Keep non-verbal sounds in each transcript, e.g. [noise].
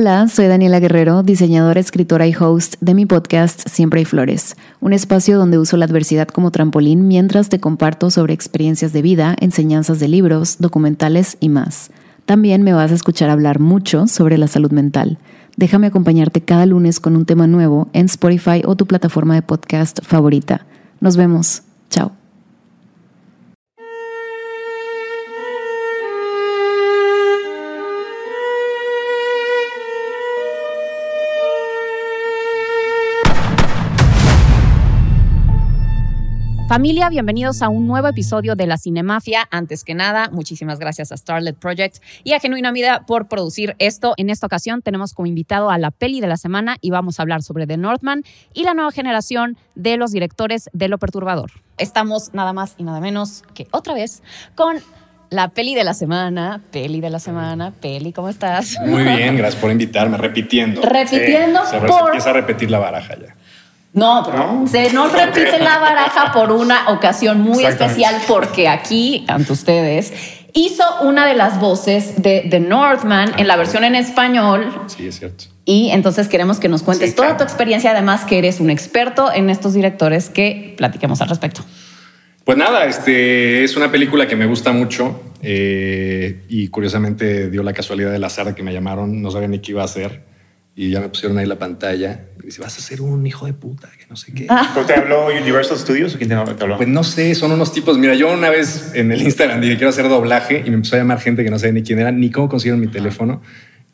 Hola, soy Daniela Guerrero, diseñadora, escritora y host de mi podcast Siempre hay Flores, un espacio donde uso la adversidad como trampolín mientras te comparto sobre experiencias de vida, enseñanzas de libros, documentales y más. También me vas a escuchar hablar mucho sobre la salud mental. Déjame acompañarte cada lunes con un tema nuevo en Spotify o tu plataforma de podcast favorita. Nos vemos. Chao. Familia, bienvenidos a un nuevo episodio de La Cinemafia. Antes que nada, muchísimas gracias a Starlet Project y a Genuina Vida por producir esto. En esta ocasión tenemos como invitado a la peli de la semana y vamos a hablar sobre The Northman y la nueva generación de los directores de Lo Perturbador. Estamos nada más y nada menos que otra vez con la peli de la semana, peli de la semana, peli, ¿cómo estás? Muy bien, gracias por invitarme, repitiendo. Repitiendo Se, se por... empieza a repetir la baraja ya. No, pero se nos repite la baraja por una ocasión muy especial porque aquí, ante ustedes, hizo una de las voces de The Northman en la versión en español. Sí, es cierto. Y entonces queremos que nos cuentes Sí, toda claro. tu experiencia, además que eres un experto en estos directores que platiquemos al respecto. Pues nada, este es una película que me gusta mucho eh, y curiosamente dio la casualidad del azar de que me llamaron, no sabía ni qué iba a hacer y ya me pusieron ahí la pantalla y dice, vas a ser un hijo de puta, que no sé qué. ¿Pero te habló Universal Studios o quién te habló? Pues no sé, son unos tipos. Mira, yo una vez en el Instagram dije quiero hacer doblaje y me empezó a llamar gente que no sabía ni quién era, ni cómo consiguieron mi teléfono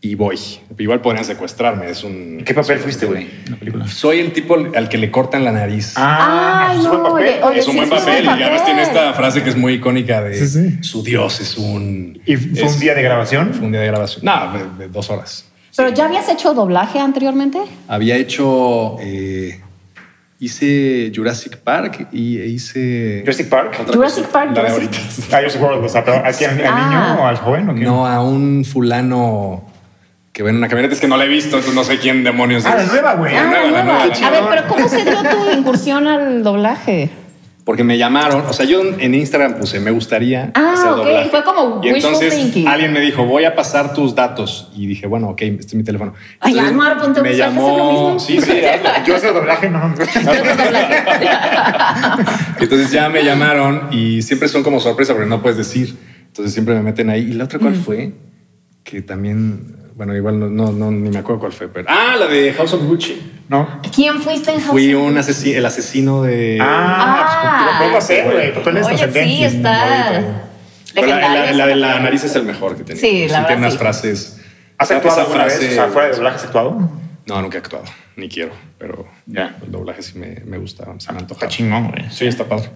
y voy. Igual podrían secuestrarme. Es un. ¿Qué papel fuiste, güey, en la película? Soy el tipo al que le cortan la nariz. Ay, es un buen papel. oye, oye, es un sí, buen es un papel y además tiene esta frase que es muy icónica de Sí, sí. su Dios es un. ¿Y fue es- un día de grabación? Fue un día de grabación. No, de, de dos horas. ¿Pero ya habías hecho doblaje anteriormente? Había hecho. eh, hice Jurassic Park y e hice. Jurassic Park. Jurassic cosa, Park, La de Jurassic- ahorita. Ah, Jurassic [laughs] World, o sea, pero ¿aquí al, al Ah. niño o al joven o qué? No, a un fulano que va en una camioneta. Es que no la he visto, entonces no sé quién demonios Ah, es. la nueva, güey. La Ah, nueva, la nueva. nueva, A ver, pero ¿cómo se dio tu [laughs] incursión al doblaje? Porque me llamaron, o sea, yo en Instagram puse, me gustaría Ah, hacer ok, doblaje. fue como Y entonces thinking. alguien me dijo, voy a pasar tus datos. Y dije, bueno, ok, este es mi teléfono. Ay, Almar, ponte me buscar, ¿qué hacer lo llamó, mismo? sí, sí, [laughs] hazlo. Yo hacer doblaje, no. [laughs] Entonces ya me llamaron y siempre son como sorpresa porque no puedes decir. Entonces siempre me meten ahí. ¿Y la otra Mm. cuál fue? Que también, bueno, igual no, no, no, ni me acuerdo cuál fue, pero... Ah, la de House of Gucci. No. ¿Quién fuiste en House Fui of un Gucci? asesino, el asesino de... Ah. ¿Cómo hacer, güey? Papeles Oye, sí, está. Pero la, la- la de la nariz es el mejor que tenía. Sí, la verdad, tiene unas sí. frases... ¿Has actuado esa alguna vez? frase- O sea, fuera de doblaje has actuado. No, nunca he actuado, ni quiero, pero Ya. el doblaje sí me, me gusta, se me antoja. Está chingón, güey. Sí, está padre.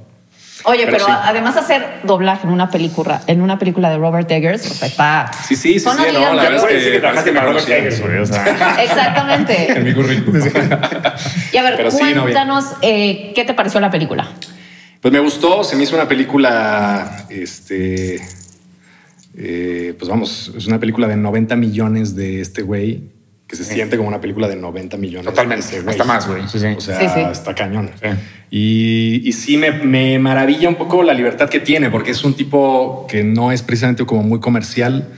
Oye, Pero pero, sí. además hacer doblaje en una película, en una película de Robert Eggers, o sea, está. Sí, sí, sí, Son sí, no, la de verdad es que, trabajaste para me Robert. Eggers, güey. O sea, [laughs] [laughs] En Exactamente. mi currículum. Y a ver, Pero sí, no, bien. cuéntanos eh, qué te pareció la película. Pues me gustó, se me hizo una película, este, eh, pues vamos, es una película de 90 millones de este güey, que se siente como una película de 90 millones. Totalmente, hasta más, güey. Sí, sí. O sea, Sí, sí. está cañón. Sí. Y, y sí me, me maravilla un poco la libertad que tiene, porque es un tipo que no es precisamente como muy comercial,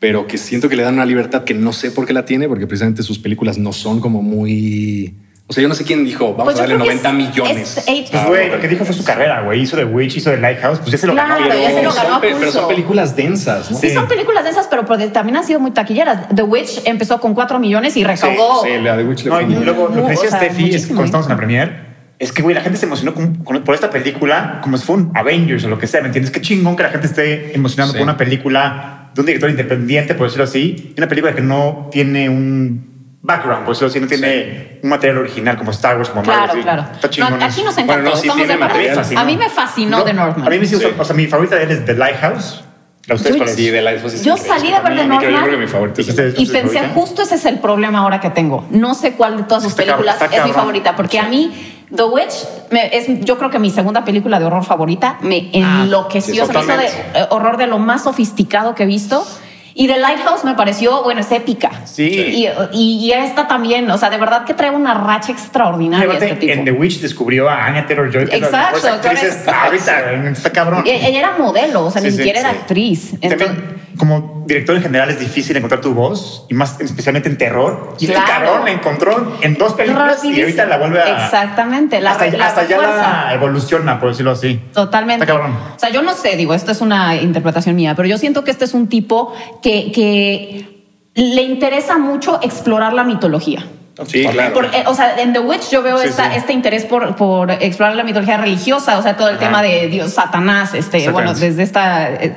pero que siento que le dan una libertad que no sé por qué la tiene, porque precisamente sus películas no son como muy... O sea, yo no sé quién dijo, vamos Pues a darle creo que 90 es- millones. es H- Pues, güey, lo que dijo fue su carrera, güey. Hizo The Witch, hizo The Lighthouse. Pues ya se lo Claro, ganó. ya se lo ganó son, pero son películas densas, ¿no? Sí, Sí. son películas de esas, pero pues, también han sido muy taquilleras. The Witch empezó con 4 millones y recaudó. Sí, la de Witch le No, fue y luego lo O que decía sea, Steffi es que cuando estamos en la premier es que, güey, la gente se emocionó con- con- por esta película como si fuera un Avengers o lo que sea, ¿me entiendes? Qué chingón que la gente esté emocionando Sí. por una película de un director independiente, por decirlo así, una película que no tiene un background, por decirlo así, no tiene un material original como Star Wars, como Claro, Marvel. sí. claro. Está chingón. No, aquí nos eso. encantó. Bueno, no, sí tiene material. fascinó. A mí me fascinó No, The Northman. A mí me hizo, Sí. o sea, mi favorita de él es The Lighthouse. ¿La ustedes Yo-? Sí, Life was Yo increíble. salí de ver The creo- Yo Northman. creo que mi favorito. Y ¿Es tu pensé, favorita? justo ese es el problema ahora que tengo. No sé cuál de todas sus Está películas está es mi cabrón. favorita, porque a mí The Witch me- es, yo creo que mi segunda película de horror favorita me enloqueció. Ah, sí, Se me hizo de horror de lo más sofisticado que he visto. Y The Lighthouse me pareció, bueno, es épica. Sí. Y, y- y esta también, o sea, de verdad que trae una racha extraordinaria este tipo. en The Witch descubrió a Anya es la Exacto, con ahorita, está cabrón. E- Ella era modelo, o sea, Sí, ni siquiera sí. era actriz. También, Entonces, como director en general es difícil encontrar tu voz y más especialmente en terror. Y Claro. este cabrón la encontró en dos películas y ahorita la vuelve a. Exactamente, la, hasta la hasta ya la evoluciona, por decirlo así. Totalmente. Está cabrón. O sea, yo no sé, digo, esto es una interpretación mía, pero yo siento que este es un tipo que, que le interesa mucho explorar la mitología. Sí, claro. Por- eh, o sea, en The Witch yo veo Sí, esta- sí. este interés por, por explorar la mitología religiosa, o sea, todo el Ajá. tema de Dios, Satanás, este, bueno, desde esta eh,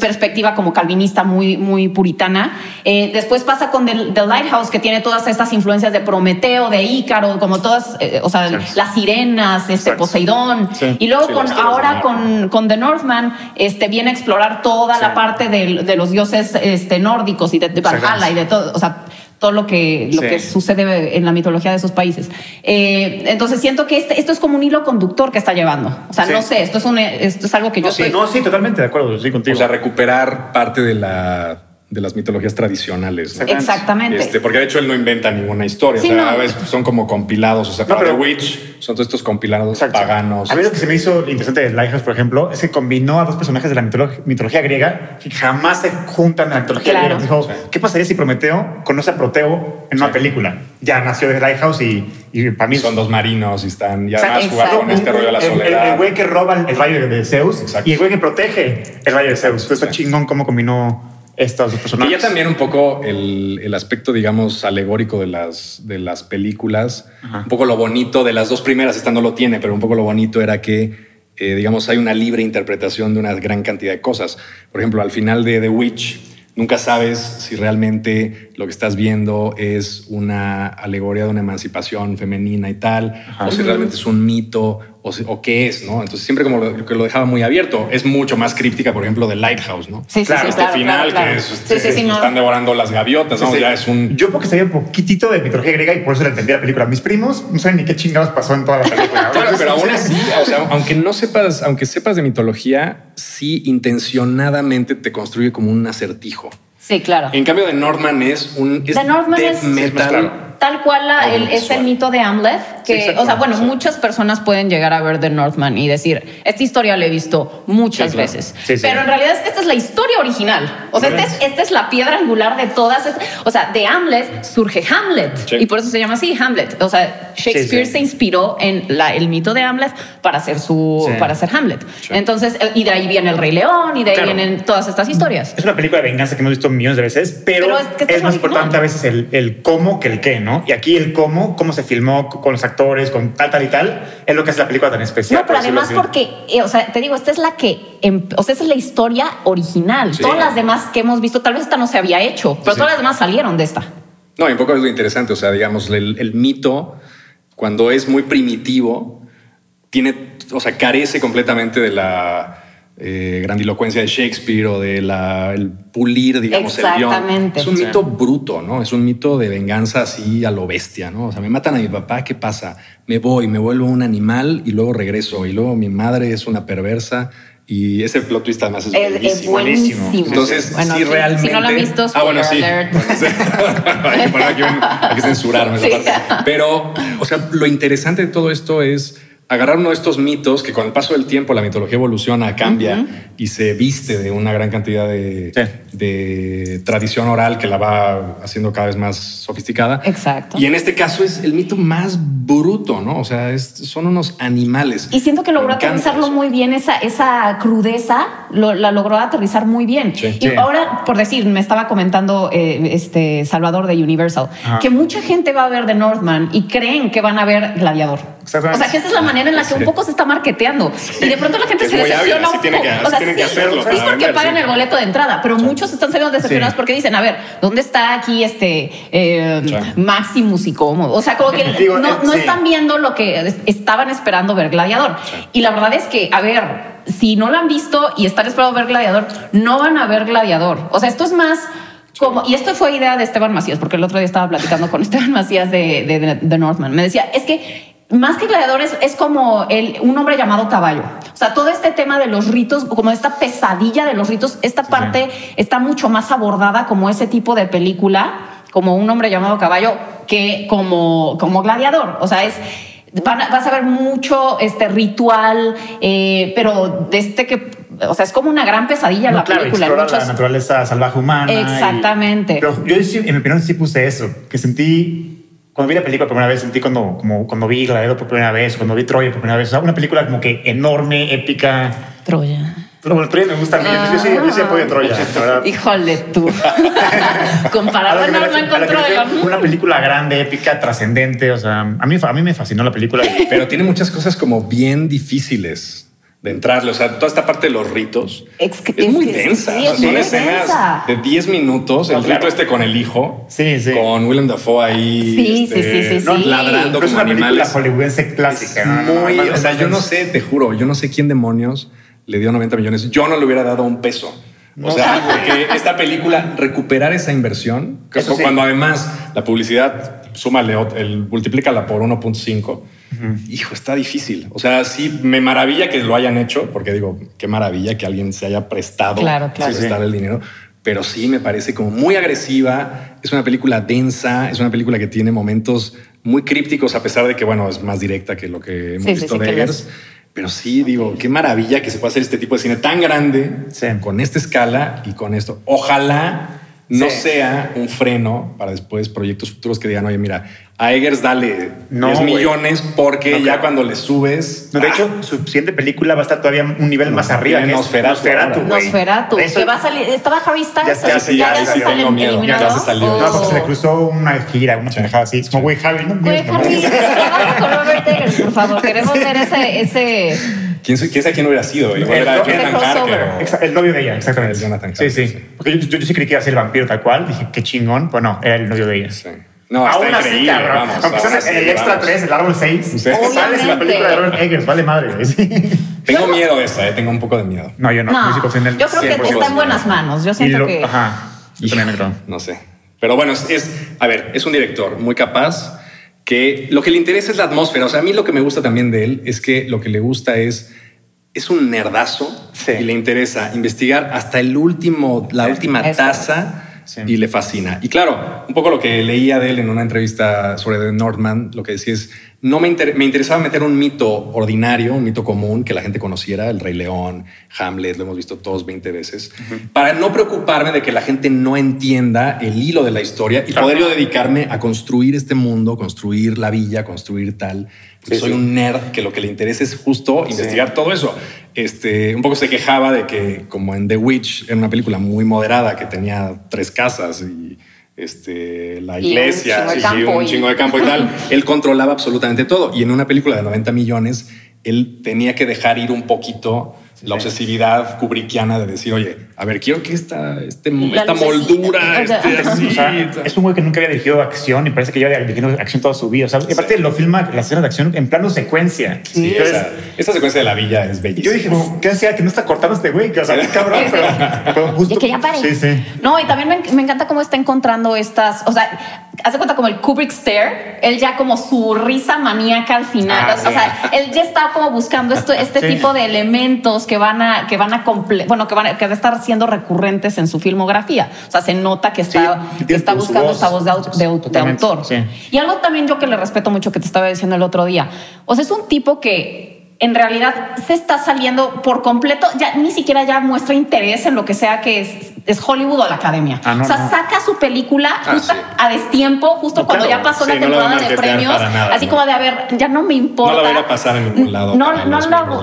perspectiva como calvinista muy, muy puritana. Eh, después pasa con The, The Lighthouse, que tiene todas estas influencias de Prometeo, de Ícaro, como todas, eh, o sea, las sirenas, este, Exacto. Poseidón. Y luego con, ahora con, con The Northman, este, viene a explorar toda la parte de, de los dioses este, nórdicos y de, de Valhalla y de todo, o sea, todo lo que, lo Sí. que sucede en la mitología de esos países. Eh, entonces siento que este, esto es como un hilo conductor que está llevando. O sea, Sí. no sé, esto es, un, esto es algo que yo No, sí, estoy- no, sí, totalmente de acuerdo, sí, contigo. O sea, recuperar parte de, la, de las mitologías tradicionales. ¿no? Exactamente. Este, porque de hecho él no inventa ninguna historia. Sí, o sea, no. a veces son como compilados. O sea, No, para pero- The Witch son todos estos compilados Exacto. paganos. A mí lo que se me hizo interesante de Lighthouse, por ejemplo, es que combinó a dos personajes de la mitolo- mitología griega que jamás se juntan en la mitología Claro. griega. Dijo, ¿qué pasaría si Prometeo conoce a Proteo en una Sí. película? Ya nació de Lighthouse y, y para mí son dos marinos y están. Y Exacto, además jugar con exacto. este rollo de la el- el- soledad. El güey que roba el, rayo de Zeus Exacto. y el güey que protege el rayo de Zeus. Entonces, está Sí. chingón cómo combinó estos dos Y personajes. ya también un poco el, el aspecto, digamos, alegórico de las, de las películas. Un poco lo bonito de las dos primeras, esta no lo tiene, pero un poco lo bonito era que, eh, digamos, hay una libre interpretación de una gran cantidad de cosas. Por ejemplo, al final de The Witch, nunca sabes si realmente lo que estás viendo es una alegoría de una emancipación femenina y tal, o si realmente es un mito, o, qué es, ¿no? Entonces siempre como lo, que lo dejaba muy abierto. Es mucho más críptica, por ejemplo, de Lighthouse, ¿no? Sí, sí, Claro, sí, este claro, final claro, claro. que es, Sí, sí, sí, no. están devorando las gaviotas, Sí, ¿no? sí. Ya es un... Yo porque sabía un poquitito de mitología griega y por eso le entendí la película. Mis primos no saben ni qué chingados pasó en toda la película. Claro, pero aún así, o sea, aunque no sepas, aunque sepas de mitología, sí intencionadamente te construye como un acertijo. Sí, claro. En cambio, de Northman es un es The Northman death es- metal. Tal cual la- el- es el mito de Hamlet, que, Sí, o sea, bueno, Sí. muchas personas pueden llegar a ver The Northman y decir, esta historia la he visto muchas Sí, claro. veces, pero en realidad esta es la historia original, o sea, esta es, esta es la piedra angular de todas, estas- o sea, de Hamlet surge Hamlet y por eso se llama así Hamlet, o sea, Shakespeare se inspiró en la- el mito de Hamlet para hacer su, para hacer Hamlet, entonces, y de ahí viene el Rey León y de ahí Claro. vienen todas estas historias. Es una película de venganza que hemos visto millones de veces, pero, Pero es que más original. importante a veces el, el cómo que el qué, ¿no? Y aquí el cómo, cómo se filmó con los actores, con tal, tal y tal, es lo que hace la película tan especial. No, pero por además porque, eh, o sea, te digo, esta es la que, em- o sea, esta es la historia original. Sí. Todas las demás que hemos visto, tal vez esta no se había hecho, pero Sí. todas las demás salieron de esta. No, y un poco es lo interesante, o sea, digamos, el, el mito, cuando es muy primitivo, tiene, o sea, carece completamente de la eh, grandilocuencia de Shakespeare o de la, el pulir, digamos, el guion. Exactamente. Es un Sí. mito bruto, ¿no? Es un mito de venganza así a lo bestia, ¿no? O sea, me matan a mi papá, ¿qué pasa? Me voy, me vuelvo un animal y luego regreso. Y luego mi madre es una perversa. Y ese plot twist además es, Es, es buenísimo. buenísimo. Entonces, Bueno, sí, si- realmente. Si no lo han visto, ah, bueno, sí. [laughs] Sí. [laughs] hay, que hay que censurarme esa Sí. parte. Pero, o sea, lo interesante de todo esto es agarrar uno de estos mitos que con el paso del tiempo la mitología evoluciona, cambia y se viste de una gran cantidad de, Sí. de tradición oral que la va haciendo cada vez más sofisticada. Exacto. Y en este caso es el mito más bruto, ¿no? O sea, es- son unos animales. Y siento que logró aterrizarlo eso. muy bien, esa, esa crudeza lo- la logró aterrizar muy bien. Sí. y Sí. ahora, por decir, me estaba comentando eh, este Salvador de Universal, que mucha gente va a ver The Northman y creen que van a ver Gladiador. Exactamente. O sea, que esa es la manera en la que un Sí. poco se está marketeando. Y de pronto la gente Es se decepciona un poco. que- O sea, tienen que sí, hacerlo sí, para porque vender, pagan sí. el boleto de entrada, pero muchos están saliendo decepcionados Sí. porque dicen, a ver, ¿dónde está aquí este eh, Sí. Maximus y cómo? O sea, como que [laughs] Digo, no, no sí. están viendo lo que es- estaban esperando ver Gladiador. Y la verdad es que, a ver, si no lo han visto y están esperando ver Gladiador, no van a ver Gladiador. O sea, esto es más como, y esto fue idea de Esteban Macías, porque el otro día estaba platicando con [laughs] Esteban Macías de, de, de- de Northman. Me decía, es que más que gladiador es, como el, un hombre llamado caballo. O sea, todo este tema de los ritos, como esta pesadilla de los ritos, esta parte está mucho más abordada como ese tipo de película, como un hombre llamado caballo, que como, como gladiador. O sea, es... van a- vas a ver mucho este ritual, eh, pero de este que o sea, es como una gran pesadilla No, la claro, película. explora muchos- la naturaleza salvaje humana. y- Exactamente. pero yo en mi opinión sí puse eso, que sentí, cuando vi la película por primera vez, sentí cuando, como, cuando vi Gladiador por primera vez, cuando vi Troya por primera vez, o sea, una película como que enorme, épica. Troya. Pero bueno, Troya me gusta a mí, yo sí, yo sí apoyo a Troya, la verdad. [laughs] Híjole tú. [laughs] Comparado enorme con Troya. Una película grande, épica, trascendente, o sea, a mí, a mí me fascinó la película. [laughs] Pero tiene muchas cosas como bien difíciles de entrarle. O sea, toda esta parte de los ritos Es que- es muy es que densa. sí, O sea, es son muy escenas densa. de 10 minutos. El No, claro. rito este con el hijo. Sí, sí. Con Willem Dafoe ahí. Sí, este, sí, sí, sí, no, sí. Ladrando Pero es como una película animales. hollywoodense clásica. Es ¿no? No, no, muy, no, no, o sea, yo no, sé, te juro, yo no sé quién demonios le dio 90 millones. Yo no le hubiera dado un peso. O sea, porque esta película, recuperar esa inversión, que Eso sí. cuando además la publicidad, súmale, el, multiplícala por 1.5, hijo, está difícil. O sea, sí, me maravilla que lo hayan hecho, porque digo, qué maravilla que alguien se haya prestado Claro, claro. a prestar el dinero. Pero sí me parece como muy agresiva. Es una película densa, es una película que tiene momentos muy crípticos, a pesar de que, bueno, es más directa que lo que hemos Sí, visto sí, de Eggers. Pero sí, digo, qué maravilla que se pueda hacer este tipo de cine tan grande, Sí. con esta escala y con esto. Ojalá no Sí. sea un freno para después proyectos futuros que digan, oye, mira, a Eggers dale No, 10 güey. millones porque No, ya cuando le subes... No, de ¡ah! hecho, su siguiente película va a estar todavía un nivel más arriba. que es Nosferatu güey. Nosferatu, Eso- que va a salir. Estaba Harry Styles. Ya, ya, sí, ya, ya sí, está tengo miedo, eliminado. ya se salió. No, porque se le Oh. cruzó una gira, una pendejada así. Es como, güey, Harry, no Güey, no, Harry, [laughs] con Robert Eggers, por favor. Queremos ver ese, ese ¿Quién, quién sabe quién hubiera sido? Igual El- era el Jonathan. Harker. o- El novio de ella, exactamente. El Jonathan Sí, Harker, sí. sí. Porque yo, yo, yo sí creí que iba a ser el vampiro tal cual. Dije, qué chingón. Pues no, era el novio de ella. Sí. No, está Aún así, increíble. cabrón. vamos, Aunque en el extra vamos. 3, el árbol 6, Sí. sales en la película de Robert Eggers. Vale madre. Tengo miedo de esa, eh, tengo un poco de miedo. No, yo no. No, yo creo que 100%. está en buenas manos. Yo siento lo- que. Ajá. Yo también creo. No sé. Pero bueno, es, es- a ver, es un director muy capaz que lo que le interesa es la atmósfera. O sea, a mí lo que me gusta también de él es que lo que le gusta es es un nerdazo Sí. y le interesa investigar hasta el último, la última Eso. taza Sí. y le fascina. Y claro, un poco lo que leía de él en una entrevista sobre The Northman, lo que decía es, no me, inter- me interesaba meter un mito ordinario, un mito común que la gente conociera, el Rey León, Hamlet, lo hemos visto todos 20 veces, para no preocuparme de que la gente no entienda el hilo de la historia y Claro. poder yo dedicarme a construir este mundo, construir la villa, construir tal. Porque Sí, soy sí. un nerd que lo que le interesa es justo investigar todo eso. Este, un poco se quejaba de que, como en The Witch, era una película muy moderada que tenía tres casas y este, la Y un iglesia chingo y campo un chingo de campo y tal. [laughs] él controlaba absolutamente todo. Y en una película de 90 millones, él tenía que dejar ir un poquito la obsesividad kubrickiana de decir, oye, a ver, quiero que esta, este, esta moldura esté antes- así. O sea, es un güey que nunca había dirigido acción y parece que lleva dirigiendo acción toda su vida. O sea, y aparte Sí. lo filma las escenas de acción en plano secuencia. Sí, Entonces, esa, esa secuencia de la villa es bellísima. yo dije, ¿qué hacía? Que no está cortando este güey. Que, o sea, es cabrón, pero, pero justo. Y que ya pare. Sí, sí. No, y también me, me encanta cómo está encontrando estas, o sea, hace cuenta como el Kubrick stare, él ya como su risa maníaca al final, Ah, o sea, él ya está como buscando esto, este Sí. tipo de elementos que van a, que van a comple bueno, que van a, que van a estar siendo recurrentes en su filmografía. O sea, se nota que está, Sí, que está buscando voz. esa voz de, de de autor. sí. Y algo también yo que le respeto mucho que te estaba diciendo el otro día. O sea, es un tipo que en realidad se está saliendo por completo, ya ni siquiera ya muestra interés en lo que sea que es, es Hollywood o la academia. Ah, no, o sea, no. saca su película Ah, justo sí. a destiempo, justo No, cuando claro. ya pasó Sí, la temporada de premios. nada, así como de, a ver, ya no me importa. No la va a pasar en ningún lado No,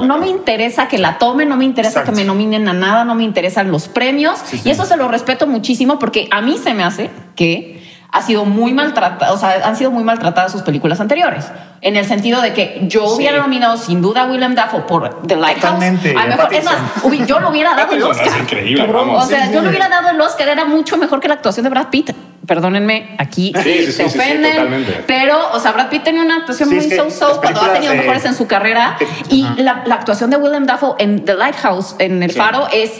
no, me interesa que la tomen, no me interesa Exacto. que me nominen a nada, no me interesan los premios. Sí. Y eso se lo respeto muchísimo porque a mí se me hace que ha sido muy maltratada, o sea, han sido muy maltratadas sus películas anteriores. En el sentido de que yo Sí. hubiera nominado sin duda a Willem Dafoe por The Lighthouse. Totalmente, A lo mejor, es más, yo lo hubiera dado el Oscar. es increíble, vamos. O sea, Sí, yo sí. le hubiera dado el Oscar, era mucho mejor que la actuación de Brad Pitt. Perdónenme, aquí Sí, sí, se sí, sí, sí, ofenden. totalmente. pero, o sea, Brad Pitt tenía una actuación Sí, muy so-so cuando ha tenido mejores en su carrera. Y la, la actuación de Willem Dafoe en The Lighthouse, en El Sí. Faro, es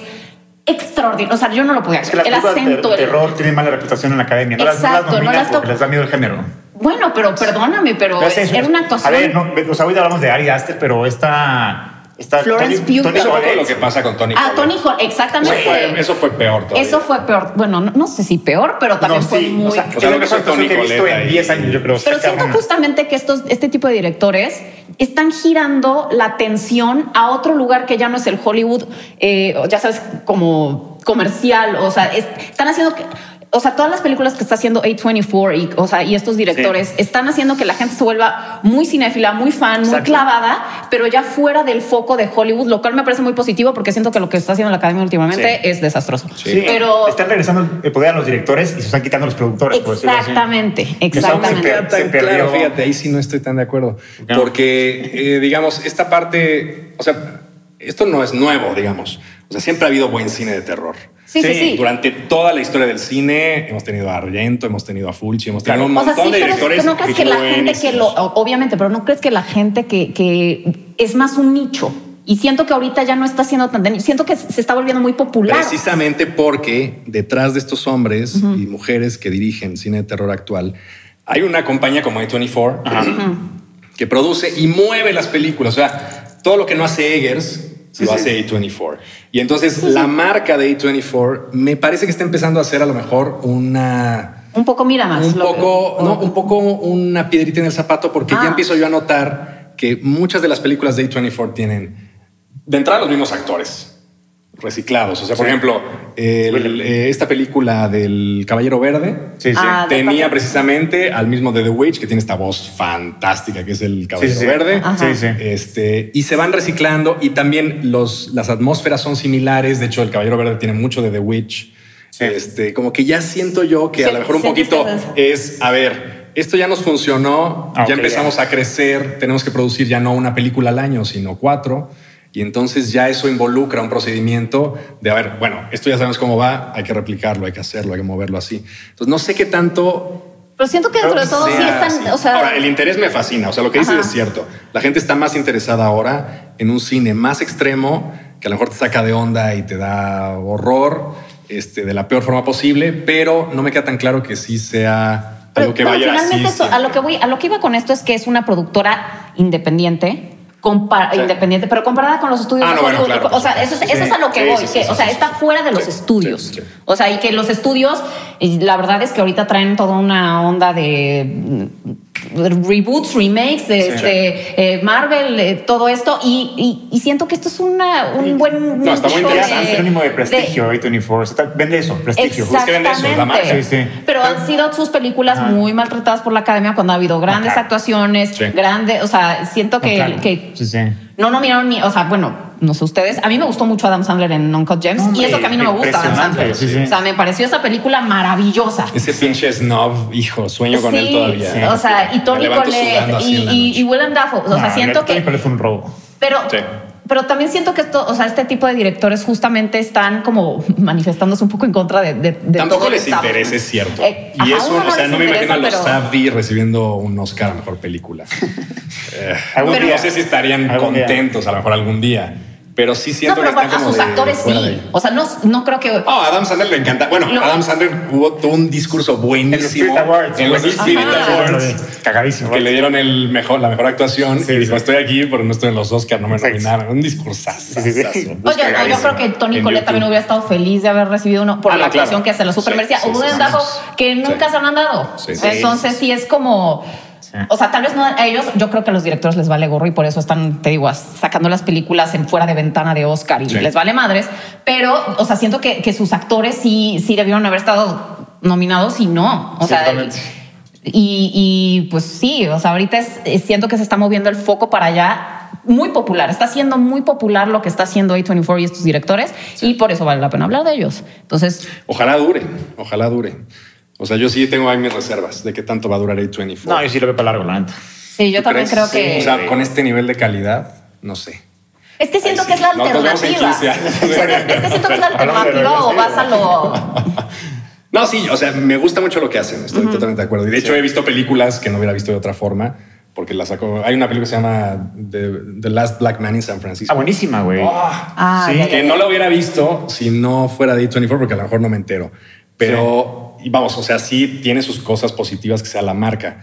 extraordinario. O sea, yo no lo podía Es que El de acento, el- terror tienen mala reputación en la academia. No las, no las no les da miedo el género. Bueno, pero perdóname, pero Pero es era una actuación. A ver, no, o sea, ahorita hablamos de Ari Aster, pero esta Está Florence Tony- Pugh. Tony Eso fue Collette. lo que pasa con Tony Ah. Tony Hall, exactamente. Eso fue, eso fue peor todavía. Eso fue peor. Bueno, no, no sé si peor, pero también No, fue sí, muy. o sea, O yo sea, creo lo que fue cosa que he Tony visto en ahí. 10 años, yo creo. Pero siento justamente que estos, este tipo de directores están girando la atención a otro lugar que ya no es el Hollywood, eh, ya sabes, como comercial. O sea, es- están haciendo que. O sea, todas las películas que está haciendo A24 y, o sea, y estos directores están haciendo que la gente se vuelva muy cinéfila, muy fan, muy clavada, pero ya fuera del foco de Hollywood, lo cual me parece muy positivo porque siento que lo que está haciendo la academia últimamente Sí. es desastroso. Sí, Pero están regresando el poder a los directores y se están quitando los productores. exactamente, se exactamente. se perdió. claro, fíjate, ahí sí no estoy tan de acuerdo. No. Porque, eh, digamos, esta parte, o sea, esto no es nuevo, digamos. O sea, siempre ha habido buen cine de terror. Sí, sí. Durante toda la historia del cine hemos tenido a Argento, hemos tenido a Fulci, hemos tenido Claro. un O sea, montón sí, de pero directores. no crees que la gente que lo, obviamente, pero no crees que la gente que, que es más un nicho. Y siento que ahorita ya no está siendo tan de. Siento que se está volviendo muy popular. Precisamente porque detrás de estos hombres y mujeres que dirigen cine de terror actual, hay una compañía como A24 que produce y mueve las películas. O sea, todo lo que no hace Eggers Sí, lo sí. hace A24. Y entonces la marca de A24 me parece que está empezando a hacer a lo mejor una... Un poco mira más. Un lo que- poco, no, un poco una piedrita en el zapato porque Ah. ya empiezo yo a notar que muchas de las películas de A24 tienen de entrada los mismos actores reciclados. O sea, por Sí. ejemplo, el- eh, esta película del Caballero Verde Sí, sí. Ah, tenía precisamente al mismo de The Witch, que tiene esta voz fantástica que es el Caballero sí, sí. Verde. Ajá. Sí, sí. Este, y se van reciclando y también los, las atmósferas son similares. De hecho, el Caballero Verde tiene mucho de The Witch. Sí. Este, como que ya siento yo que a lo mejor un poquito es, a ver, esto ya nos funcionó, Ah, ya empezamos a crecer, tenemos que producir ya no una película al año, sino cuatro. Y entonces ya eso involucra un procedimiento de, a ver, bueno, esto ya sabemos cómo va, hay que replicarlo, hay que hacerlo, hay que moverlo así. Entonces, no sé qué tanto Pero siento que dentro de todo sí sea están. así. O sea, ahora, el interés me fascina. O sea, lo que dices es cierto. La gente está más interesada ahora en un cine más extremo que a lo mejor te saca de onda y te da horror este, de la peor forma posible, pero no me queda tan claro que sí sea Pero, algo que pero vaya así. finalmente eso, a lo que voy, a lo que iba con esto es que es una productora independiente. Compa- Sí. independiente, pero comparada con los estudios Ah, no, bueno, claro, o sea, eso, es- supuesto. eso es a lo que Sí, voy, que, o sea, está fuera de los estudios. O sea, y que los estudios, y la verdad es que ahorita traen toda una onda de reboots, remakes, de este, eh, Marvel, eh, todo esto, y, y- y siento que esto es una, un buen No, está muy interesante. es sinónimo de prestigio, A24. Está- Vende eso, prestigio. Es que vende eso, la marca. Sí, sí. Pero han sido sus películas Ajá. muy maltratadas por la academia cuando ha habido grandes actuaciones, grandes, o sea, siento que, claro. que Sí, sí. no nominaron ni, o sea, bueno, no sé ustedes, a mí me gustó mucho Adam Sandler en Uncut Gems y Hombre, eso que a mí no me gusta Adam Sandler. sí, sí. O sea, me pareció esa película maravillosa. Ese pinche snob, hijo, sueño con Sí, él todavía. sí, o sea, y Tony Collette y, y, y Willem Dafoe, o sea, No, siento Tony que Collette fue un robo. pero, Sí. Pero también siento que esto, o sea, este tipo de directores justamente están como manifestándose un poco en contra de, de, de Tampoco todo les interesa, es cierto. Eh, y ajá, eso, o sea, no me imagino a los pero- recibiendo un Oscar a mejor película. [laughs] Eh, Algún no día. sé si estarían Algún día. contentos a lo mejor algún día, pero sí No, siento pero que están a como sus de actores de sí. O sea, no, no creo que. Oh, a Adam Sandler le encanta. Bueno, Lo- Adam Sandler hubo tuvo un discurso buenísimo En los Spirit Awards. en los Buenísimo. Spirit Ajá. Awards, Cagadísimo. que le dieron el mejor, la mejor actuación Sí, y dijo, sí. estoy aquí porque no estoy en los Oscars, no me nominaron. Un discursazo. Sí, sí, sí. Oye, no, yo creo que Tony YouTube. también hubiera estado feliz de haber recibido uno por Ah, la no, claro. actuación que hace, la super Sí, merecía. sí, O sí, Willem sí. Dafoe, que Sí. nunca se han dado. Sí, sí. Entonces sí es como. O sea, tal vez no a ellos, yo creo que a los directores les vale gorro y por eso están, te digo, sacando las películas en fuera de ventana de Oscar y Sí. les vale madres. Pero, o sea, siento que, que sus actores sí, sí debieron haber estado nominados y no. O Sí, sea, y, y, pues sí, o sea, ahorita es, siento que se está moviendo el foco para allá. Muy popular, está siendo muy popular lo que está haciendo A24 y estos directores y por eso vale la pena hablar de ellos. Entonces, Ojalá dure, ojalá dure. O sea, yo sí tengo ahí mis reservas de qué tanto va a durar A24. No, yo sí lo veo para largo, la neta. sí, yo ¿Tú también crees? creo que... O sea, con este nivel de calidad, no sé. es que siento Ay, que es sí. la en alternativa. 15 años. [laughs] Es que, es que siento que es la [laughs] alternativa o vas a lo... [laughs] No, sí, o sea, me gusta mucho lo que hacen, estoy totalmente de acuerdo. Y de hecho he visto películas que no hubiera visto de otra forma, porque la sacó. Hay una película que se llama The, The Last Black Man in San Francisco. Ah, buenísima, güey. Ah, Sí, ya, ya, que ya. no la hubiera visto si no fuera de A24, porque a lo mejor no me entero. Pero, y vamos, o sea, sí tiene sus cosas positivas que sea la marca.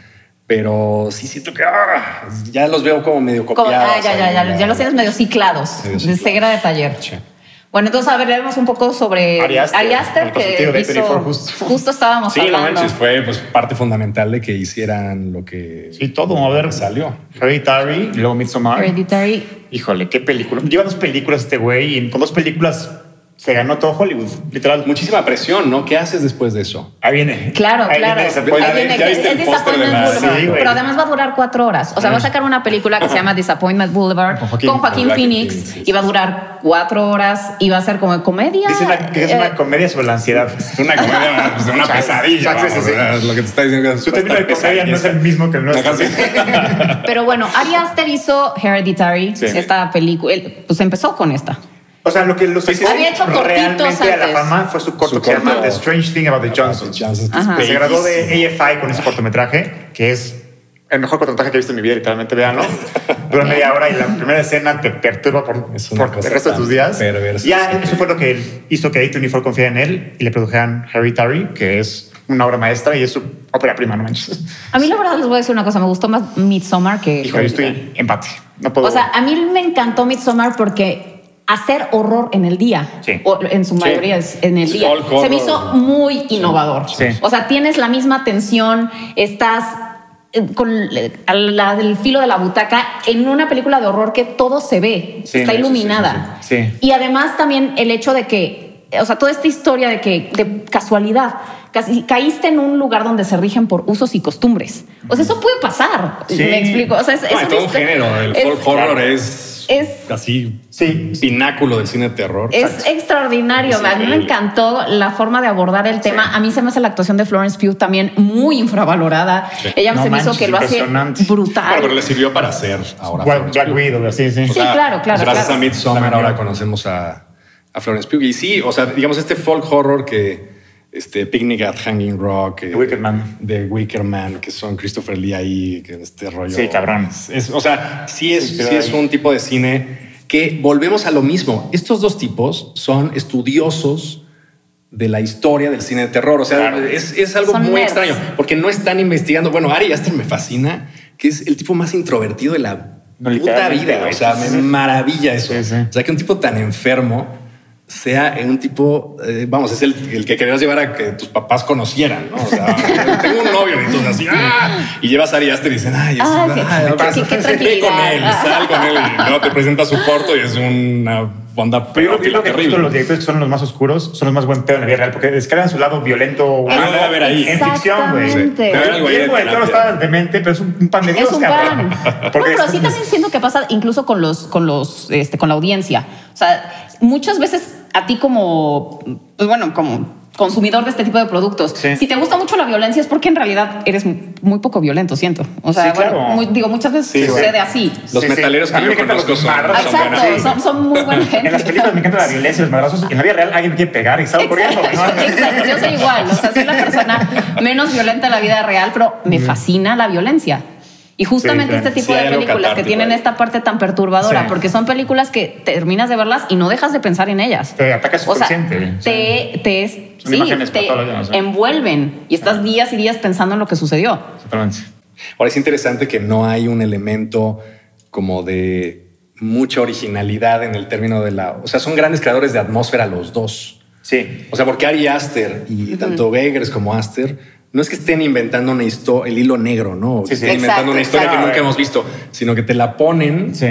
pero sí siento que ah, ya los veo como medio Como- copiados. ah, ya, ya, ya, ya los tienes medio ciclados. Medio de ciclados. ceguera de taller. Sí. Bueno, entonces hablaremos un poco sobre Ari Aster, Ari Aster, el consentido que de hizo, 24 justo. justo estábamos Sí, no hablando. manches, fue pues, parte fundamental de que hicieran lo que Sí, todo. A ver, salió. Hereditary y luego Midsommar. Hereditary. Híjole, qué película. Lleva dos películas este güey y con dos películas se ganó todo Hollywood, literal. Muchísima presión, ¿no? ¿Qué haces después de eso? Ahí viene. Claro, Ahí claro. viene. Ahí viene, ¿Ya que viste es el póster de Disappointment Boulevard. Sí, güey. pero además va a durar cuatro horas. O sea, va a sacar una película que se llama Disappointment Boulevard Con Joaquín- Joaquín, con Joaquín Phoenix sí, y va a durar cuatro horas y va a ser como comedia. Dice una- que es Eh, una comedia sobre la ansiedad. Es una comedia, [laughs] pues, de una pesadilla. Vamos. Lo que te está diciendo que Su término de comedia no es el mismo que el nuestro. [laughs] Pero bueno, Ari Aster hizo Hereditary, Sí. esta película. Pues empezó con esta. O sea, lo que lo sacó Había hecho cortitos realmente a la antes. fama fue su corto Su que se llama corto. The Strange Thing About the Johnsons. Que se graduó de AFI con ese cortometraje, que es el mejor cortometraje que he visto en mi vida, literalmente, véanlo. [laughs] Dura media hora y la primera escena te perturba por, por el resto de tus días. perversa. Ya, eso fue lo que hizo que A24 confiara en él y le produjeran Hereditary, que es una obra maestra y es su ópera prima, no manches. A mí la verdad les voy a decir una cosa, me gustó más Midsommar que Hijo, yo estoy empate. No puedo. O sea, a mí me encantó Midsommar porque hacer horror en el día, Sí. o en su mayoría es en el día, Folk se me hizo muy innovador. Sí. O sea, tienes la misma tensión, estás eh, con eh, la del filo de la butaca en una película de horror que todo se ve, Sí, está sí, sí, iluminada. sí, sí. Y además también el hecho de que, o sea, toda esta historia de que de casualidad, casi caíste en un lugar donde se rigen por usos y costumbres. O sea, eso puede pasar. Sí. Me explico. O sea, es, No, todo un género. El folk horror es, es- así Sí. pináculo del cine de terror. Es extraordinario. A mí me encantó la forma de abordar el tema. A mí se me hace la actuación de Florence Pugh también muy infravalorada. Sí. Ella No se me hizo que lo hace brutal. Bueno, pero le sirvió para hacer ahora. Black, Black. Widow, sí. O Sí, claro, claro, Gracias claro. a Midsommar ahora conocemos a, a Florence Pugh. Y sí, o sea, digamos este folk horror que este Picnic at Hanging Rock, eh, The Wicker Man. de Wicker Man, que son Christopher Lee ahí, que este rollo. Sí, cabrón. Es- es- o sea, sí es, Sí, sí, es un tipo de cine que volvemos a lo mismo. Estos dos tipos son estudiosos de la historia del cine de terror. O sea, Claro. es, es algo Son muy nerds. extraño porque no están investigando. Bueno, Ari Aster me fascina, que es el tipo más introvertido de la No, puta vida. O sea, me maravilla eso. Sí, sí. O sea, que un tipo tan enfermo sea un tipo, eh, vamos, es el, el que querías llevar a que tus papás conocieran, ¿no? O sea, [laughs] tengo un novio y todo así, ¡ah! y llevas a Ari Aster y dicen, ay, Ah, sí. ay, Qué- qué- qué tranquilidad. con él, sal con él y luego te presenta su corto y es una onda Pero yo creo que justo los directores que son los más oscuros son los más buen pedo en la vida real porque descargan su lado violento Ah, debe haber ahí. en ficción, güey. Guillermo del Toro terapia. está demente, pero es un, un pan de Dios, Es un cabrón. pan. [laughs] No, pero sí también siento que pasa incluso con los, con los, este, con la audiencia. O sea, muchas veces a ti como, pues bueno, como consumidor de este tipo de productos, Sí. si te gusta mucho la violencia es porque en realidad eres muy poco violento, siento. O sea, Sí, bueno, claro. muy- digo, muchas veces Sí, sucede güey. así. Los metaleros A que yo me encantan conozco los son, Exacto, son, son muy buena gente. [laughs] En las películas me encanta la violencia, los madrazos. En la vida real alguien me quiere pegar y salgo corriendo. Exacto, ¿no? exacto. Yo soy igual. O sea, soy la persona menos violenta en la vida real, pero me fascina la violencia. Y justamente Sí, este tipo Sí, de películas que tienen esta parte tan perturbadora, Sí. porque son películas que terminas de verlas y no dejas de pensar en ellas. Te ataca su o sea, te, te, Son sí, imágenes te envuelven y estás días y días pensando en lo que sucedió. Totalmente. Ahora es interesante que no hay un elemento como de mucha originalidad en el término de la... O sea, son grandes creadores de atmósfera los dos. Sí. O sea, porque Ari Aster y tanto Geiger como Aster no es que estén inventando una historia, el hilo negro, ¿no? Sí, sí. Estén inventando una historia exacto. que nunca hemos visto, sino que te la ponen, Sí.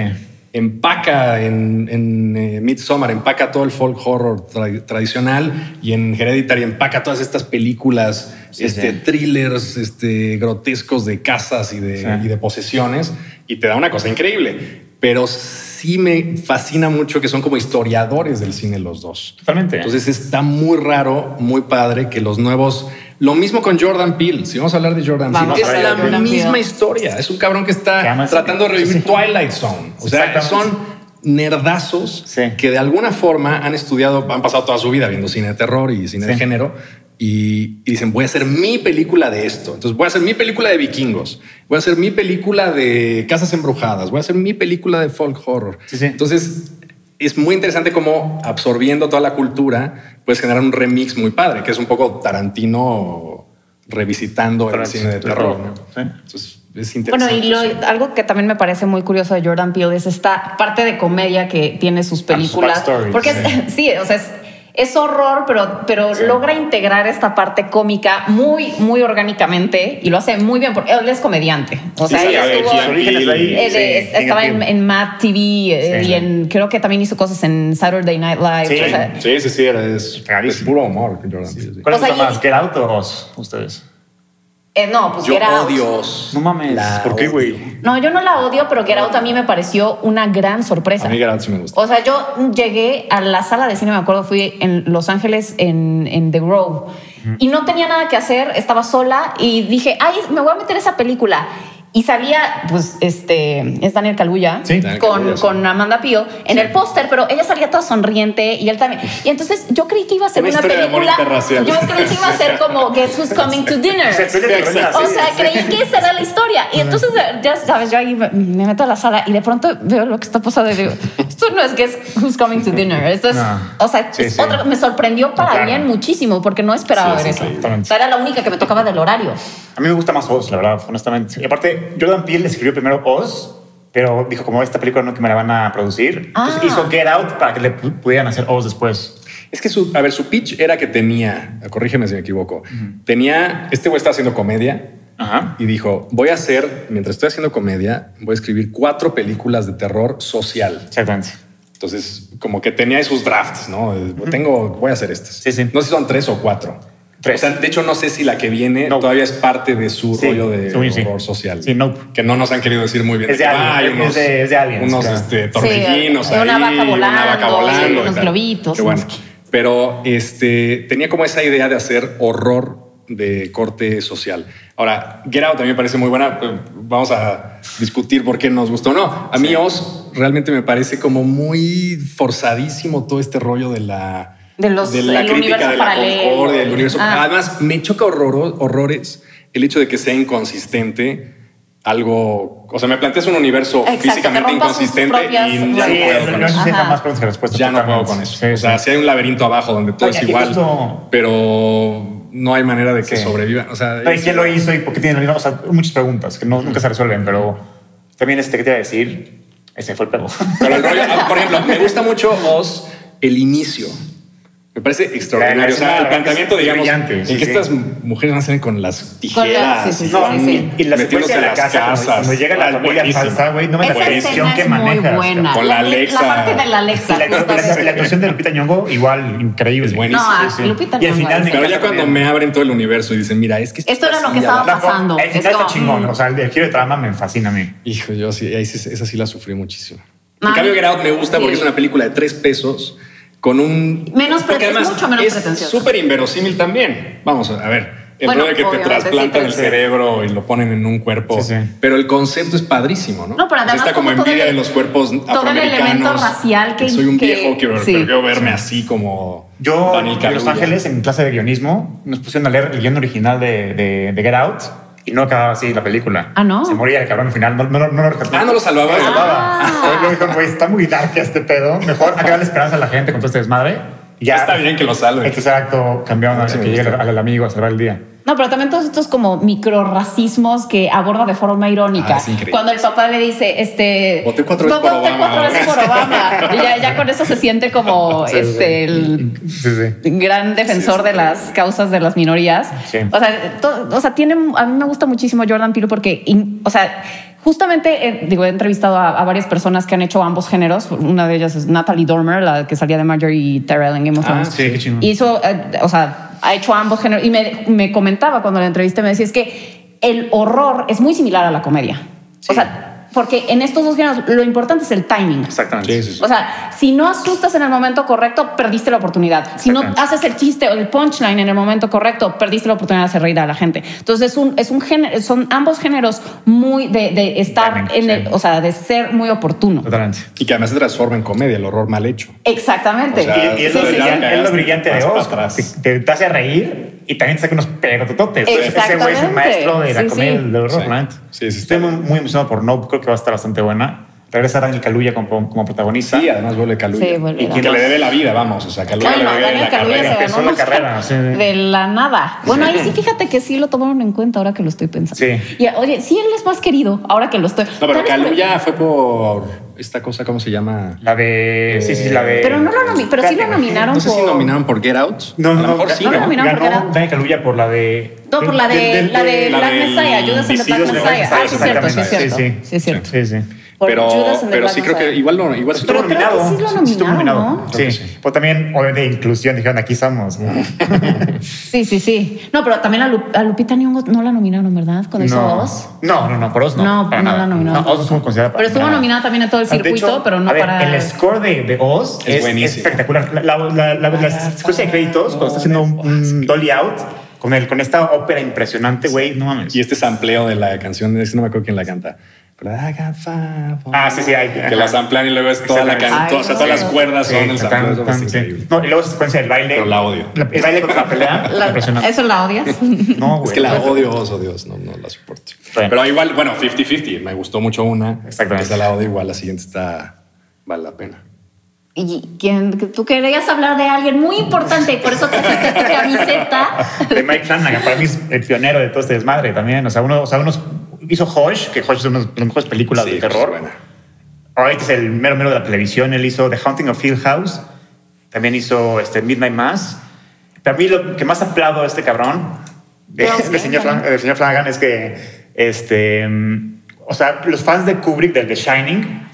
empaca en, en eh, Midsommar, empaca todo el folk horror tra- tradicional y en Hereditary empaca todas estas películas, Sí, este, sí. thrillers este, grotescos de casas y de, Sí. y de posesiones y te da una cosa increíble. Pero sí me fascina mucho que son como historiadores del cine los dos. Totalmente. Entonces está muy raro, muy padre que los nuevos. Lo mismo con Jordan Peele. Si vamos a hablar de Jordan Vamos Peele, a es la Jordan misma Peele. historia. Es un cabrón que está tratando de revivir Sí. Twilight Zone. O sea, son nerdazos Sí. que de alguna forma han estudiado, han pasado toda su vida viendo cine de terror y cine de género y, y dicen, voy a hacer mi película de esto. Entonces voy a hacer mi película de vikingos, voy a hacer mi película de casas embrujadas, voy a hacer mi película de folk horror. Sí, sí. Entonces es muy interesante cómo absorbiendo toda la cultura puedes generar un remix muy padre, que es un poco Tarantino revisitando el cine de terror. ¿no? Sí. Entonces es Bueno, interesante. y lo- sí. algo que también me parece muy curioso de Jordan Peele es esta parte de comedia que tiene sus películas. backstory, porque es- [laughs] sí, o sea, es, es horror, pero, pero logra integrar esta parte cómica muy, muy orgánicamente y lo hace muy bien porque él es comediante. O sea, Sí, él estuvo- él, Sí, estaba en, Mad TV eh, Sí. y en, creo que también hizo cosas en Saturday Night Live. Sí. o sea, Sí, sí, es, es puro humor. ¿Cuál O les sea, más? ¿Get Out o Oz? Ustedes. Eh, no, pues Yo Get Out. odio Oz. No mames. La ¿Por qué, güey? No, yo no la odio, pero Get Out a mí me pareció una gran sorpresa. A mí Get Out sí me gusta. O sea, yo llegué a la sala de cine, me acuerdo, fui en Los Ángeles, en, en The Grove, y no tenía nada que hacer, estaba sola y dije, ay, me voy a meter esa película. Y salía, pues, este, es Daniel Kaluuya, Sí, Daniel con, sí. con Amanda Pío en el póster, pero ella salía toda sonriente y él también. Y entonces yo creí que iba a ser Una película. Yo creí que iba a ser como Guess Who's [laughs] Coming to Dinner. O sea, creí que esa era la historia. Y entonces, ya sabes, yo ahí me me meto a la sala y de pronto veo lo que está pasando y digo, esto no es Guess Who's Coming to Dinner. Esto es, No. o sea, Sí, es sí. otra- me sorprendió para Claro. bien muchísimo porque no esperaba Sí, ver sí, eso. O sea, era la única que me tocaba del horario. A mí me gusta más Oz, la verdad, honestamente. Y aparte, Jordan Peele escribió primero Oz, pero dijo como esta película no que me la van a producir. Entonces Ah. hizo Get Out para que le pu- pudieran hacer Oz después. Es que su, a ver, su pitch era que tenía, corrígeme si me equivoco, tenía, este güey estaba haciendo comedia Ajá. y dijo, voy a hacer, mientras estoy haciendo comedia, voy a escribir cuatro películas de terror social. Exactamente. Entonces, como que tenía esos drafts, ¿no? Tengo, voy a hacer estas. Sí, sí. No sé si son tres o cuatro. Tres. O sea, de hecho, no sé si la que viene No. todavía es parte de su Sí, rollo de horror social. Sí, Nope. Que no nos han querido decir muy bien. Es de que, Alien, "Ay, es unos, de- es de Aliens, unos claro. este, Sí, torbellinos una ahí, vaca una vaca volando, volando. y y unos globitos, Qué bueno. no. Pero este, tenía como esa idea de hacer horror de corte social. Ahora, Get Out también me parece muy buena. Vamos a discutir por qué nos gustó o no. A mí Oz realmente me parece como muy forzadísimo todo este rollo de la, De los- la crítica de la concordia, del universo. Ah. Además, me choca horror- horrores el hecho de que sea inconsistente. Algo, o sea, me planteas un universo Exacto, físicamente inconsistente y ya no puedo con eso. Ya no puedo totalmente. con eso. Sí, o sea, si hay un laberinto abajo donde todo Oye, es igual, justo- pero no hay manera de que Sí. sobreviva. O sea, ¿y quién lo hizo y por qué tiene o sea, muchas preguntas que no, nunca se resuelven, pero también este que te iba a decir, ese fue el pego. Pero el rollo, por ejemplo, me gusta mucho Oz el inicio. Me parece extraordinario. O sea, el la- planteamiento, digamos, brillante, en sí, que sí. estas mujeres nacen con las tijeras sí, sí, y sí, van sí, sí. Y la metiéndose secuencia en de la las casa, cuando- casas. cuando llega la Ah, familia falsa, güey, no me Esa la edición que manejas. buena. Con la Alexa. La parte de la Alexa. Y la, la- la- actuación de Lupita Nyong'o igual increíble. Es buenísimo. No, Lupita Y al final Pero ya cuando también. me abren todo el universo y dicen, mira, es que Esto era lo que estaba pasando. El Es final está chingón. mm. O sea, el giro de trama me fascina a mí. Hijo, yo sí, esa sí la sufrí muchísimo. Ah, En cambio, Get Out me gusta porque es una película de tres pesos con un... Menos porque prete- es además mucho menos es pretencioso. súper inverosímil también. Vamos a ver. El Bueno, de que te trasplantan sí, el pero- cerebro y lo ponen en un cuerpo. Sí, sí. Pero el concepto es padrísimo, ¿no? No, pero O sea, además está como como todo envidia el- de los cuerpos todo el afroamericanos. elemento racial que- Soy un que- viejo que sí. pero quiero verme así como Yo en Los. Ángeles, en clase de guionismo, nos pusieron a leer el guion original de, de, de Get Out y no acababa así la película. Ah, ¿no? Se moría el cabrón al final. No, no, no, no lo rescató. Ah, ¿no lo salvaba? No lo salvaba. Ah. Dijo, güey, está muy dark este pedo. Mejor que darle esperanza a la gente con todo este desmadre. Ya. Está bien que lo salve. El tercer acto cambiaron a que llegue al, al amigo a salvar el día. No, pero también todos estos como microracismos que aborda de forma irónica. Ah. Cuando el papá le dice, este... Voté cuatro veces por voté Obama. cuatro veces por Obama. Y ya, ya con eso se siente como [laughs] Sí, sí. este el Sí, sí. gran defensor de las causas de las minorías. Sí. O sea, o sea, tiene, a mí me gusta muchísimo Jordan Peele porque, in- o sea, justamente, eh, digo, he entrevistado a, a varias personas que han hecho ambos géneros. Una de ellas es Natalie Dormer, la que salía de Marjorie Terrell en Game of Ah, Thrones. Sí, qué chingón. Hizo, eh, o sea, ha hecho ambos géneros. Y me, me comentaba cuando la entrevisté, me decía, es que el horror es muy similar a la comedia. O sea, porque en estos dos géneros lo importante es el timing. Exactamente. Sí, sí, sí. O sea, si no asustas en el momento correcto, perdiste la oportunidad. Si no haces el chiste o el punchline en el momento correcto, perdiste la oportunidad de hacer reír a la gente. Entonces es un, es un género, son ambos géneros muy de, de estar Timing, en sí. el, o sea, de ser muy oportuno. Totalmente. Y que además se transforma en comedia, el horror mal hecho. Exactamente. O sea, Y, y es, Sí, lo sí, sí. brillante, es lo brillante de atrás. Te, te hace reír y también te saca unos pegotototes. Ese güey es el maestro de la Sí, comedia sí. del horror, Sí. realmente. Sí, sí, Estoy muy, muy emocionado por Nope. Creo que va a estar bastante buena. regresa Daniel Kaluuya como, como protagonista. Sí, además vuelve Kaluuya. Sí, vuelve y que le debe la vida, vamos. O sea, Bueno, le debe Daniel la Kaluuya carrera. se empezó ganó la carrera, sí. de la nada. Bueno, ahí sí, [laughs] fíjate que sí lo tomaron en cuenta ahora que lo estoy pensando. Sí. Y oye, sí él es más querido ahora que lo estoy. No, pero Kaluuya fue por esta cosa, ¿cómo se llama? La de. Sí, sí, la de. Pero no lo nomi- pero sí lo nominaron No sé si por- nominaron por Get Out. No, no, a lo no. mejor sí, no nominaron Ganó era- Daniel Kaluuya por la de. No, por la de, del- la de la Black Messiah, and the Black Messiah. Ah, sí, es cierto, sí, es exactamente. cierto. Sí, sí. Sí, es cierto. Sí, sí. Por Pero, pero sí creo que igual no, igual Estuvo nominado. sí lo estuvo nominado. ¿no? Sí. sí. Pues también, obviamente, inclusión, dijeron aquí estamos. [laughs] Sí, sí, sí. No, pero también a, Lu- a Lupita Nyong'o no la nominaron, ¿verdad? Cuando hizo No. Oz. No, no, no, por Oz no. No, para no nada. la nominaron. No, Oz estuvo considerada para Pero estuvo nada. nominada también en todo el De circuito, hecho, pero no a ver, para. El score de, de Oz Es es, buenísimo. espectacular. La, la, la, la, la secuencia de créditos, cuando está haciendo un, un dolly out, con, el, con esta ópera impresionante, güey, no mames. Y este sampleo de la canción, es que no me acuerdo quién la canta. Pero I got five Ah, sí, sí, hay. Que la samplean y luego es toda la canción, o sea, todas las cuerdas son el sampleo. No, y luego esa secuencia del baile. Pero la odio. La- el baile contra la pelea. [laughs] La- impresionante. ¿Eso la odias? [laughs] No, güey. Es que la odio, oso Dios, no, no la soporto. Pero igual, bueno, 50-50, me gustó mucho una. Exactamente. Esa la odio, igual la siguiente está, vale la pena. Y quien, tú querías hablar de alguien muy importante y por eso trajiste tu camiseta. de Mike Flanagan. Para mí es el pionero de todo este desmadre también. O sea, uno, o sea, unos hizo Hush, que Hush es una de las mejores películas Sí, de pues, terror. buena. Ahorita es el mero mero de la televisión. Él hizo The Haunting of Hill House. También hizo este, Midnight Mass. Para mí lo que más aplaudo a este cabrón de- Pero, [laughs] del, señor sí, Flan- del señor Flanagan es que, este, mm, o sea, los fans de Kubrick, del The Shining,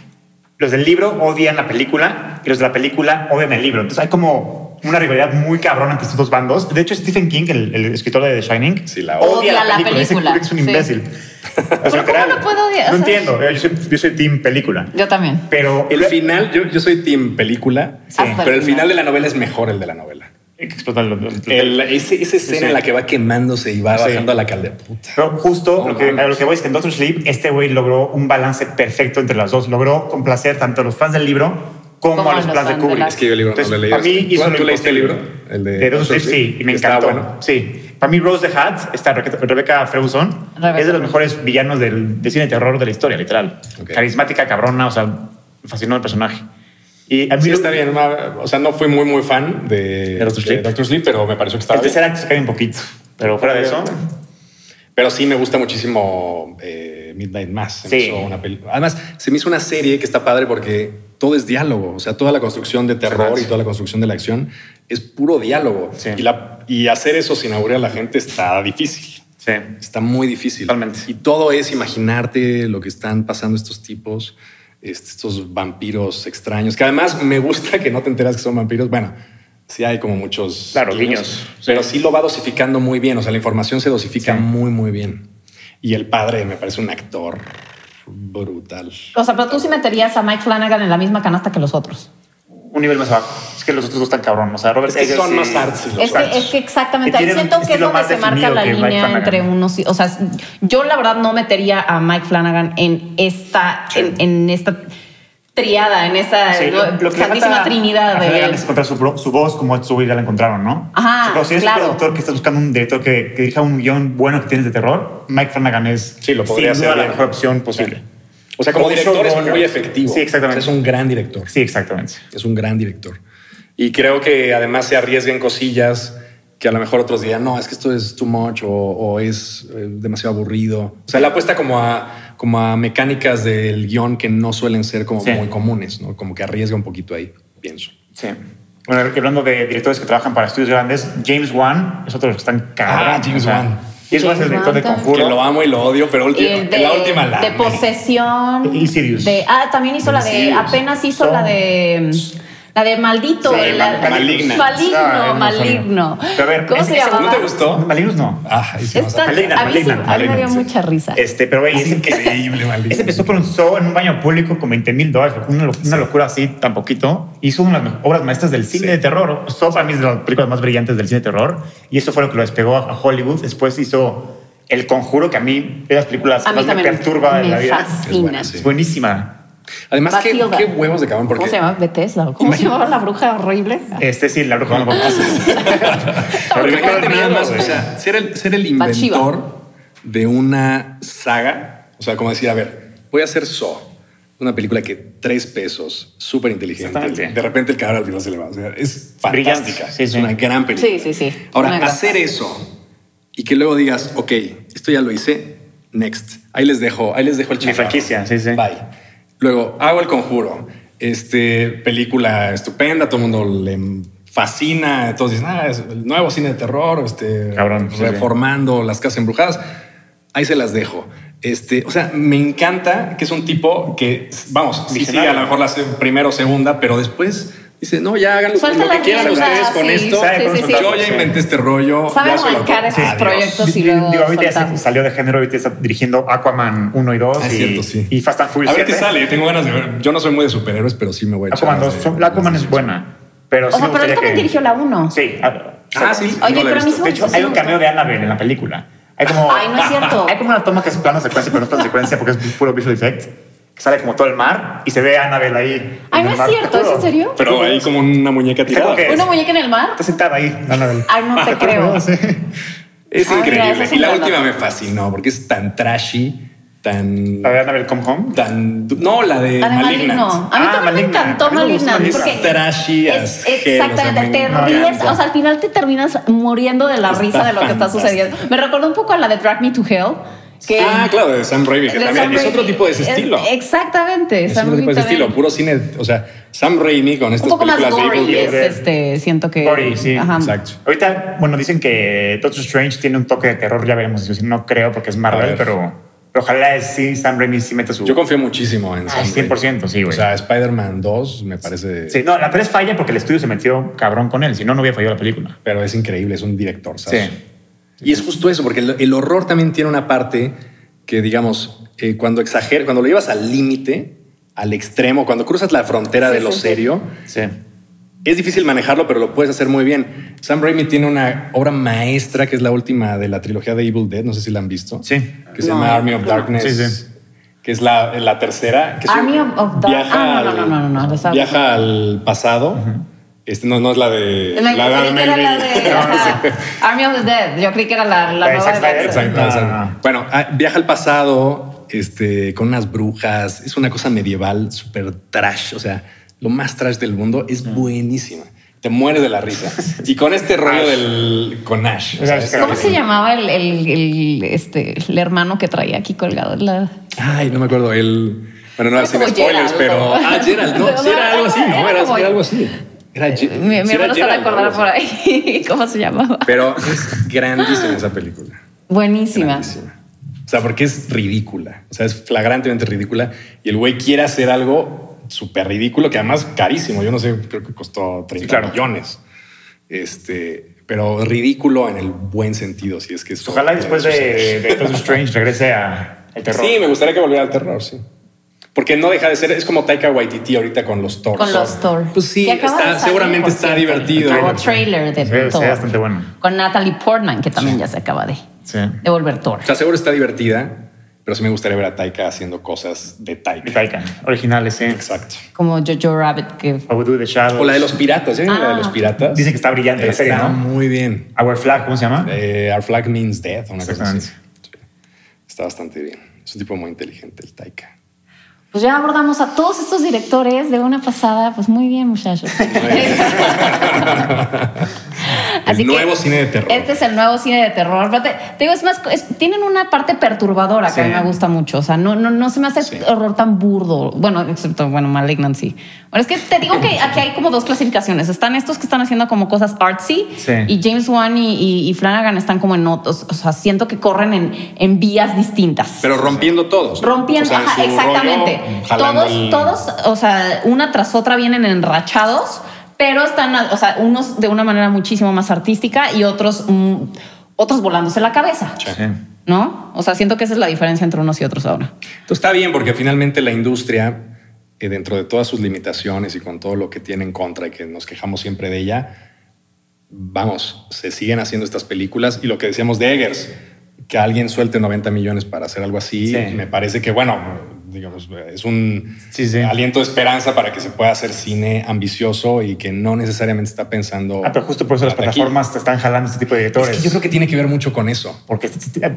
los del libro odian la película y los de la película odian el libro. Entonces hay como una rivalidad muy cabrona entre estos dos bandos. De hecho, Stephen King, el, el escritor de The Shining, Sí, la Odia la Dice película, Kubrick es un sí. imbécil. [laughs] O sea, ¿cómo literal. lo puedo odiar? O No sea- entiendo. Yo soy, yo soy team película. Yo también. Pero El final, yo, yo soy team película, Hasta pero el el final. de la novela es mejor el de la novela. Hay que explotar el- el- El- ese- esa escena sí. en la que va quemándose y va Sí. bajando a la caldera. Puta. Pero justo No lo, que, a lo que voy es que en Doctor Sleep, este güey logró un balance perfecto entre las dos. Logró complacer tanto a los fans del libro como, Como a los fans de Kubrick. Es que yo el libro no lo leído. Para mí ¿Tú- hizo tú leíste el libro? El de de sí, y me encantó. bueno. Sí. Para mí Rose the Hat, esta Rebeca, Rebecca Ferguson, Rebecca es de los mejores villanos del, del cine de terror de la historia, literal. Ok. Carismática, cabrona, o sea, me fascinó el personaje. Y a mí Sí, lo- está bien. o sea, no fui muy, muy fan de, ¿De Doctor Sleep? Doctor Sleep, pero me pareció que estaba El bien. tercer acto se cae un poquito, pero fuera de eso... Pero sí me gusta muchísimo eh, Midnight Mass. Se me Sí. hizo una peli- Además, se me hizo una serie que está padre porque todo es diálogo. O sea, toda la construcción de terror y toda la construcción de la acción es puro diálogo. Sí. Y, la- y hacer eso sin aburrir a la gente está difícil. Sí. Está muy difícil. Totalmente. Y todo es imaginarte lo que están pasando estos tipos, este, estos vampiros extraños, que además me gusta que no te enteras que son vampiros. Bueno, sí hay como muchos Claro, guiños. pero sí lo va dosificando muy bien. O sea, la información se dosifica Sí. muy, muy bien. Y el padre me parece un actor brutal. O sea, pero tú sí meterías a Mike Flanagan en la misma canasta que los otros. Un nivel más abajo. Es que los otros dos están cabrón. O sea, Robert Es que son sí- más artsy los Es que, es que exactamente, Que siento que es donde se marca la línea entre unos y... O sea, yo la verdad no metería a Mike Flanagan en esta, en, en esta triada, en esa Sí, lo, santísima trinidad a de... Flanagan es encontrar su, su voz como su ya la encontraron, ¿no? Ajá, Pero si eres claro. un productor que estás buscando un director que, que dirija un guion bueno que tienes de terror, Mike Flanagan es Sí, lo podría sin duda la mejor opción posible. O sea, como director es muy efectivo. Sí, exactamente. O sea, es un gran director. Sí, exactamente. Es un gran director. Y creo que además se arriesga en cosillas que a lo mejor otros dirían, no, es que esto es too much o, o es eh, demasiado aburrido. O sea, la apuesta como a, como a mecánicas del guion que no suelen ser como Sí. muy comunes, ¿no? Como que arriesga un poquito ahí, pienso. Sí. Bueno, hablando de directores que trabajan para estudios grandes, James Wan es otro de los que están cagados. Ah, James Wan. James Wan es el director de Conjuro. Que lo amo y lo odio, pero el de, la última la de posesión. Insidious. De, ah, también hizo la de. Insidious. Apenas hizo Son- la de. La de maldito. Sí, la- ma- maligna. Maligno, Ah, no maligno. Pero a ver, ¿Cómo ese- se llama? ¿No te gustó? Malignos no. Ah, sí Esta, a- Maligna, a mí, sí- maligna, a mí me dio maligna, sí. mucha risa. Este, pero güey, Es increíble, maldito. ese empezó con un show en un baño público con 20 mil dólares, una, una locura así, tan poquito. Hizo una de las obras maestras del cine Sí. de terror. Saw para mí es de las películas más brillantes del cine de terror. Y eso fue lo que lo despegó a, Hollywood. Después hizo El Conjuro, que a mí de las películas a más me perturba de me la vida. fascina. Es buena, sí. Es buenísima. Además, ¿qué, qué huevos de cabrón, porque ¿Cómo se llama? Bethesda. ¿o ¿Cómo se llamaba la bruja horrible? Este sí, la bruja. [laughs] Imagínate me nada miedo, más, o sea, ser el, ser el inventor de una saga, o sea, como decir, a ver, voy a hacer So, una película que tres pesos, súper inteligente. De repente el cadáver al final se le va. O sea, es Brillante. fantástica. Sí, es sí. una gran película. Sí, sí, sí. Ahora, Una gran- hacer eso y que luego digas, ok, esto ya lo hice, next. Ahí les dejo, ahí les dejo el Mi chaparro. franquicia, sí, sí. Bye. Luego, hago el conjuro. Este, película estupenda, todo el mundo le fascina. Todos dicen, ah, es el nuevo cine de terror, este, Cabrón, sí, sí. reformando las casas embrujadas. Ahí se las dejo. Este, o sea, me encanta que es un tipo que, vamos, sí, sí, a lo mejor la hace primero o segunda, pero después dice, no, ya hagan lo, lo que quieran ustedes con sí, esto. sí, sí, sí. Yo ya inventé este rollo. Sabe ya se lo arrancar doy. esos Adiós. proyectos. y Digo, luego ahorita ya salió de género, ahorita está dirigiendo Aquaman 1 y 2 Ah, es y, cierto, sí. y Fast and Furious A ver qué 7. sale. Tengo ganas de ver. Yo no soy muy de superhéroes, pero sí me voy a echar. Aquaman las 2, de- son- la Aquaman es buena, pero O sea, me pero él también que... dirigió la 1. Sí. a- Ah, sí. Oye, pero a mí De hecho, hay me un cameo de Annabelle en la película. Hay como, Ay, no es cierto. [laughs] Hay como una toma que es plano secuencia, pero no es plano secuencia porque es puro visual effect. Sale como todo el mar y se ve a Annabelle ahí. Ay, en no es mar, cierto, ¿es en serio? Pero ahí como una muñeca tirada. ¿Una muñeca en el mar? Está sentada ahí, Annabelle. Ay, no te [laughs] creo. Sí. Es Ay, mira, increíble. es y la última me fascinó porque es tan trashy, tan. La de Annabelle Come Home. tan no, la de La de Malignant. Maligno. A mí Ah, también me Malignant. encantó me gusta Malignant. Malignant. Porque Trashy es, exactamente, o sea, te ríes. O sea, al final te terminas muriendo de la Está risa de lo que está sucediendo. Me recordó un poco a la de Drag Me to Hell. Que Ah, claro, de Sam Raimi, que de también Sam es otro tipo de ese Es- estilo. Exactamente. Es Sam otro tipo de ese estilo, puro cine. O sea, Sam Raimi con Un estas poco más películas de gory. Evil Es, este, siento que. Gory, sí. Ajá. Exacto. Ahorita, bueno, dicen que Doctor Strange tiene un toque de terror, ya veremos. Yo no creo porque es Marvel, pero, pero ojalá es- sí Sam Raimi sí meta su... Yo confío muchísimo en Ah, Sam 100%, sí, güey. O sea, Spider-Man 2 me parece. Sí, no, la 3 falla porque el estudio se metió cabrón con él, si no, no hubiera fallado la película. Pero es increíble, es un director, ¿sabes? Sí. Y es justo eso, porque el, el horror también tiene una parte que, digamos, eh, cuando exageras, cuando lo llevas al límite, al extremo, cuando cruzas la frontera Sí, de lo sí, serio, Sí. es difícil manejarlo, pero lo puedes hacer muy bien. Sam Raimi tiene una obra maestra que es la última de la trilogía de Evil Dead, no sé si la han visto. Sí. Que se No. llama Army of Darkness. Sí, sí. Que es la, la tercera. Que Army un- of- of Dark- Viaja, ah, no, al, no, no, no, no, no, esa- viaja al pasado. Este, no, no es la de. La era de. [laughs] Army of the Dead. Yo creí que era la, la La de nueva Zack de Batman. Exacto, No, exacto. no, no. Bueno, ah, viaja al pasado este, con unas brujas. Es una cosa medieval súper trash. O sea, lo más trash del mundo es buenísima. Te mueres de la risa. Y con este rollo Ash. del. con Ash. o sea, es- ¿Cómo se llamaba el, el, el, este, el hermano que traía aquí colgado? La... Ay, no me acuerdo. El. Bueno, no sin spoilers, Gerald, pero. ¿no? Ah, Gerald, [laughs] no. Sí, era algo así, ¿no? Era Era, como- era algo así. Era Ge- Mi, mi sí era hermano se acordar por ahí [laughs] cómo se llamaba. Pero es grandísima esa película. Buenísima. Grandísima. O sea, porque es ridícula. O sea, es flagrantemente ridícula. Y el güey quiere hacer algo súper ridículo, que además carísimo. Yo no sé, creo que costó 30 claro. millones. Este, pero ridículo en el buen sentido, si es que es. Ojalá después de, de Doctor Strange regrese a el terror. Sí, me gustaría que volviera al terror, sí. Porque no deja de ser, es como Taika Waititi ahorita con los Thor. Con los Thor. Pues sí, está- seguramente está cierto. divertido. Nuevo trailer de Thor. ve bastante bueno. Con Natalie Portman, que también ya se acaba de, Sí. de volver Thor. O sea, seguro está divertida, pero sí me gustaría ver a Taika haciendo cosas de Taika. De Taika. Originales, sí. Exacto. Como Jojo Rabbit, que I Would Do the Shadows. O la de los piratas, ¿eh? La de los Ah. piratas. Dicen que está brillante la serie, ¿no? muy bien. Our Flag, ¿cómo se llama? Eh, Our Flag Means Death, una cosa así. Sí. Está bastante bien. Es un tipo muy inteligente, el Taika. Pues ya abordamos a todos estos directores de una pasada. Pues muy bien, muchachos. [laughs] [laughs] El nuevo cine de terror. Este es el nuevo cine de terror. Pero te, te digo, es más, es- tienen una parte perturbadora que a mí me gusta mucho. O sea, no, no, no se me hace Sí. horror tan burdo. Bueno, excepto, bueno, Malignant sí. Bueno, es que te digo que [laughs] aquí hay como dos clasificaciones. Están estos que están haciendo como cosas artsy Sí. y James Wan y, y- y Flanagan están como en otros. O sea, siento que corren en, en vías distintas. Pero rompiendo todos. Rompiendo, O sea, ajá, exactamente. rollo, Todos, el- todos, o sea, una tras otra vienen enrachados, pero están, o sea, unos de una manera muchísimo más artística y otros, mm, otros volándose la cabeza, Sí. ¿no? O sea, siento que esa es la diferencia entre unos y otros ahora. Entonces está bien porque finalmente la industria, eh, dentro de todas sus limitaciones y con todo lo que tiene en contra y que nos quejamos siempre de ella, vamos, se siguen haciendo estas películas y lo que decíamos de Eggers, que alguien suelte 90 millones para hacer algo así, Sí. me parece que, bueno, digamos, es un Sí, sí. aliento de esperanza para que se pueda hacer cine ambicioso y que no necesariamente está pensando. Ah, pero justo por eso las plataformas te están jalando este tipo de Es directores. que yo creo que tiene que ver mucho con eso. Porque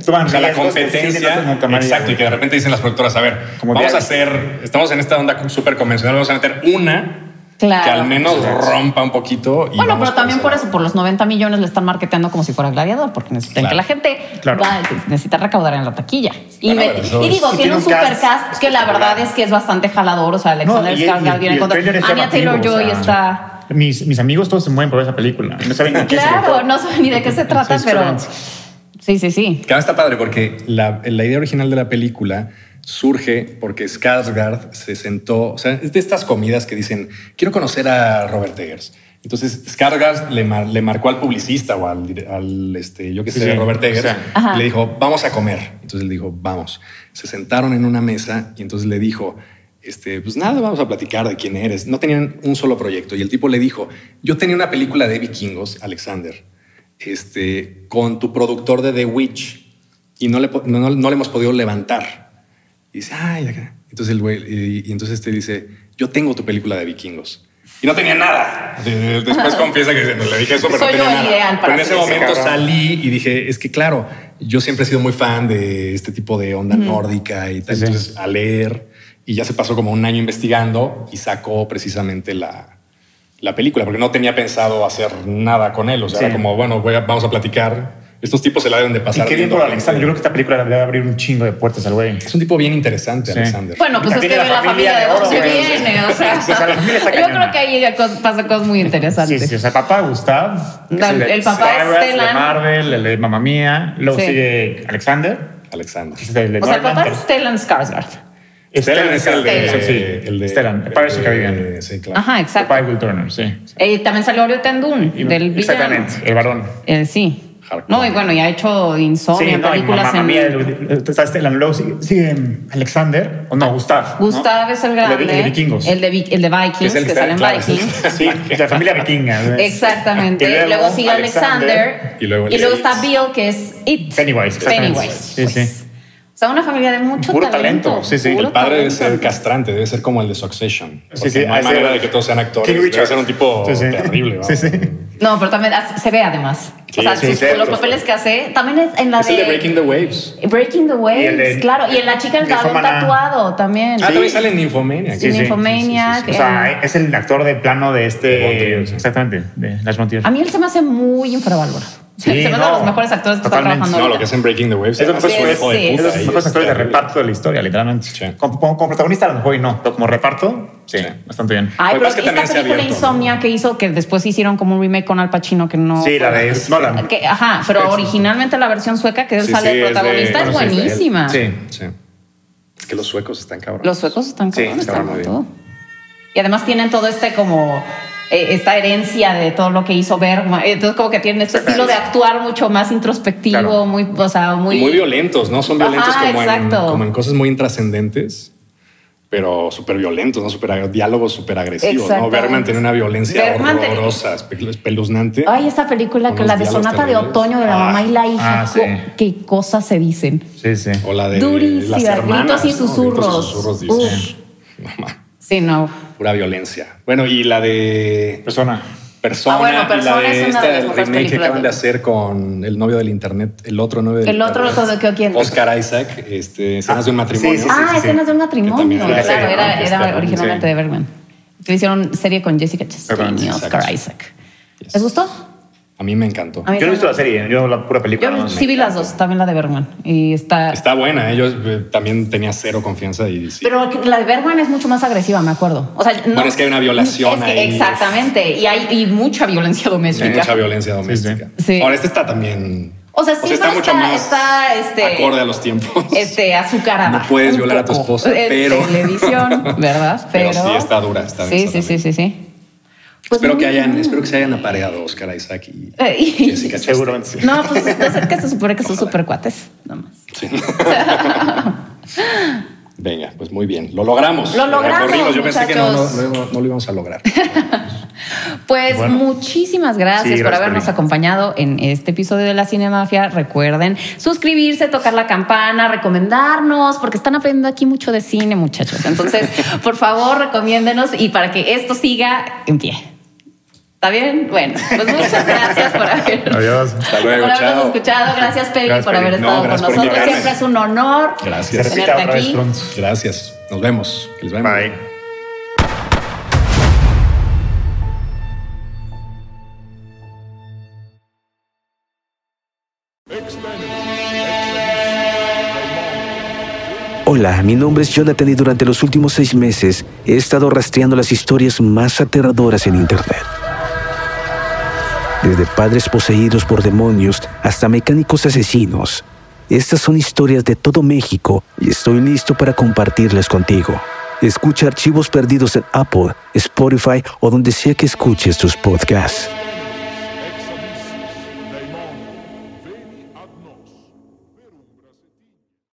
toman O sea, la competencia. exacto, y que de repente dicen las productoras, a ver, Como vamos a diario. hacer, estamos en esta onda súper convencional, vamos a meter una Claro. que al menos rompa un poquito. y Bueno, pero también por eso, por los 90 millones le están marketeando como si fuera gladiador, porque necesitan Claro. que la gente Claro. va- necesita recaudar en la taquilla. Y, me- digo, tiene tiene un un super cast cast que la verdad es que es bastante jalador. O sea, Alexander No, Skarsgård viene y el con trailer es Anya Taylor llamativo, o Joy sea, está. Mis, mis amigos todos se mueven por esa película. No saben ni Claro, no sé ni de qué se trata, pero sí, sí, sí. Que ahora está padre porque la, la idea original de la película surge porque Skarsgård se sentó, o sea, es de estas comidas que dicen, quiero conocer a Robert Eggers. Entonces Skarsgård le, mar- le marcó al publicista o al, al, este, yo que Sí, sé, sí. Robert Eggers, O sea, y le dijo, vamos a comer. Entonces él dijo, vamos. Se sentaron en una mesa y entonces le dijo, este, pues nada, vamos a platicar de quién eres. No tenían un solo proyecto. Y el tipo le dijo, yo tenía una película de vikingos, Alexander, este, con tu productor de The Witch y no le, no- no le hemos podido levantar. Y dice, ay, acá. Entonces el güey, y, y entonces este dice, yo tengo tu película de vikingos. Y no tenía nada. De- Después confiesa que le dije eso, pero Soy no tenía nada. ideal para pero en ese momento cabrón. salí y dije, es que claro, yo siempre he sido muy fan de este tipo de onda nórdica y tal. Sí, sí. Entonces, a leer y ya se pasó como un año investigando y sacó precisamente la, la película, porque no tenía pensado hacer nada con él. O sea, Sí. era como, bueno, voy a- vamos a platicar. Estos tipos se la deben de Y pasar. qué bien por. Alexander. Yo creo que esta película le va a abrir un chingo de puertas al güey. Es un tipo bien interesante, Sí. Alexander. Bueno, pues es que la la familia de dónde viene, o sea, [laughs] O está yo cañona. creo que ahí pasan cosas muy Sí, interesantes. sí. O sea, el papá Gustav. el papá Star Stellan. El de Marvel, el de Mamma Mía. Luego Sí. sigue Alexander. Alexander. el O sea, el papá es Stellan Skarsgård. Stellan es el de, Stellan. Sí, el de Stellan, Pirates of the Caribbean. Sí, claro. Ajá, Papá exacto. de Will Turner, sí. Eh, también salió Oreo Tendún, Y- del villano. Exactamente, el varón. Eh, sí. Hardcore. No, y bueno, y ha hecho Insomnia, Sí, no, películas Mamma en... Mía, el- está Stellan. Luego sigue, sigue Alexander, o no, Gustav. ¿no? Gustav es el El de- grande. El de Vikingos. El de, el de Vikings, el que que sale en claro, Vikings. Sí, la familia vikinga. Exactamente. Y luego, luego sigue Alexander. Alexander. Y luego el y luego está Bill, que es It. Pennywise, exactamente. Pennywise. Sí, pues. sí. O sea, una familia de mucho Puro talento. talento, sí, sí. puro El padre debe talento. ser castrante, debe ser como el de Succession. Sí, Porque sí, no hay manera de que todos sean actores. Debe ser un tipo Sí, sí. terrible. Sí, sí. No, pero también se ve además. Sí, o sea, sí, sus- sí, los sí. papeles que hace. También es en la Es el de Breaking the Waves. Breaking the Waves, Y el de- claro. Y en la chica el talón tatuado también. Ah, también sale en Nymphomaniac. Sí, sí. Nymphomaniac. O sea, es el actor de plano de De este. Exactamente, de Last Frontier. A mí él se me hace muy infravalorado. Sí, se no, de los mejores actores que totalmente. están trabajando No, lo que es en Breaking the Waves. Es lo es que sí, puta Es de los y mejores actores de terrible. reparto de la historia, literalmente. Sí. Como, como- como protagonista a lo mejor y no, pero como reparto, sí, Sí. bastante bien. Ay, pero es que esta también película abierto, Insomnia que hizo, que después hicieron como un remake con Al Pacino que no. Sí, la de Nolan. Que- ajá, pero originalmente la versión sueca que él Sí, sale sí, de es de- protagonista es, bueno, sí, es buenísima. Sí. Sí. Es que los suecos están cabrones. Los suecos están Sí, cabrones, estaban están muy bien. Y además tienen todo este como eh, esta herencia de todo lo que hizo Bergman. Entonces como que tienen este estilo de actuar mucho más introspectivo, Claro. muy, o sea, muy, muy violentos, ¿no? Son violentos Ajá, como, en, como en cosas muy intrascendentes, pero súper violentos, ¿no? Super, diálogos súper agresivos, ¿no? Bergman tiene una violencia Bergman horrorosa, espe- espeluznante. Ay, esta película que la de Sonata de. Otoño de la Ah, mamá y la hija. ah, sí. Co- Qué cosas se dicen. Sí, sí. O la de Durísima, las hermanas. gritos y ¿no? Gritos susurros. y susurros, Uf. Sí, no. pura violencia. Bueno, y la de Persona. Persona, Ah, bueno, y Persona la de es una esta de las mejores que acaban de- hacer con el novio del internet, el otro novio del El otro. ¿de quién? Oscar Isaac, este, escenas de un matrimonio. sí, sí, ah, sí. escenas de un matrimonio. era claro, era, era está- originalmente sí. de Bergman. Que hicieron serie con Jessica Chastain y. Oscar Isaac. Yes. ¿Les gustó? A mí me encantó. Mí Yo no he visto la serie, yo la pura película. Yo no, sí vi las dos, también la de Bergman. Y está. Está buena, ¿eh? yo eh, también tenía cero confianza y sí. Pero la de Bergman es mucho más agresiva, me acuerdo. O sea, no- Bueno, es que hay una violación es que ahí. Exactamente. Y hay y mucha violencia Hay doméstica. mucha violencia doméstica. Sí. Ahora, este está también. O sea, sí, está pero mucho está- más está, este, acorde a los tiempos. Este, azucarada. No puedes violar a tu esposa, En televisión, ¿verdad? [laughs] Pero sí está dura, está Sí, sí, sí, sí, sí. Pues espero, que hayan, espero que se hayan apareado Oscar Isaac y Eh, y- Jessica. Seguramente sí. No, pues entonces que se supone que son súper cuates. Nada más. Sí. Venga, pues muy bien. Lo logramos. Lo logramos. Yo pensé que no, no, muchachos. no- no lo íbamos a lograr. [laughs] Pues Bueno. muchísimas gracias Sí, por habernos acompañado en este episodio de la Cinemafia. Recuerden suscribirse, tocar la campana, recomendarnos, porque están aprendiendo aquí mucho de cine, muchachos. Entonces, [laughs] por favor, recomiéndenos y para que esto siga en pie. ¿Está bien? Bueno, pues muchas gracias por haber. Adiós. Hasta Por habernos escuchado, gracias Peggy Gracias, por haber. No, estado con nosotros. invitarme. Siempre es un honor Gracias. Tenerte otra vez aquí. pronto. Gracias. Nos vemos. Que les vaya bien. Bye. Hola, mi nombre es Jonathan y durante los últimos seis meses he estado rastreando las historias más aterradoras en Internet. Desde padres poseídos por demonios hasta mecánicos asesinos. Estas son historias de todo México y estoy listo para compartirlas contigo. Escucha archivos perdidos en Apple, Spotify o donde sea que escuches tus podcasts.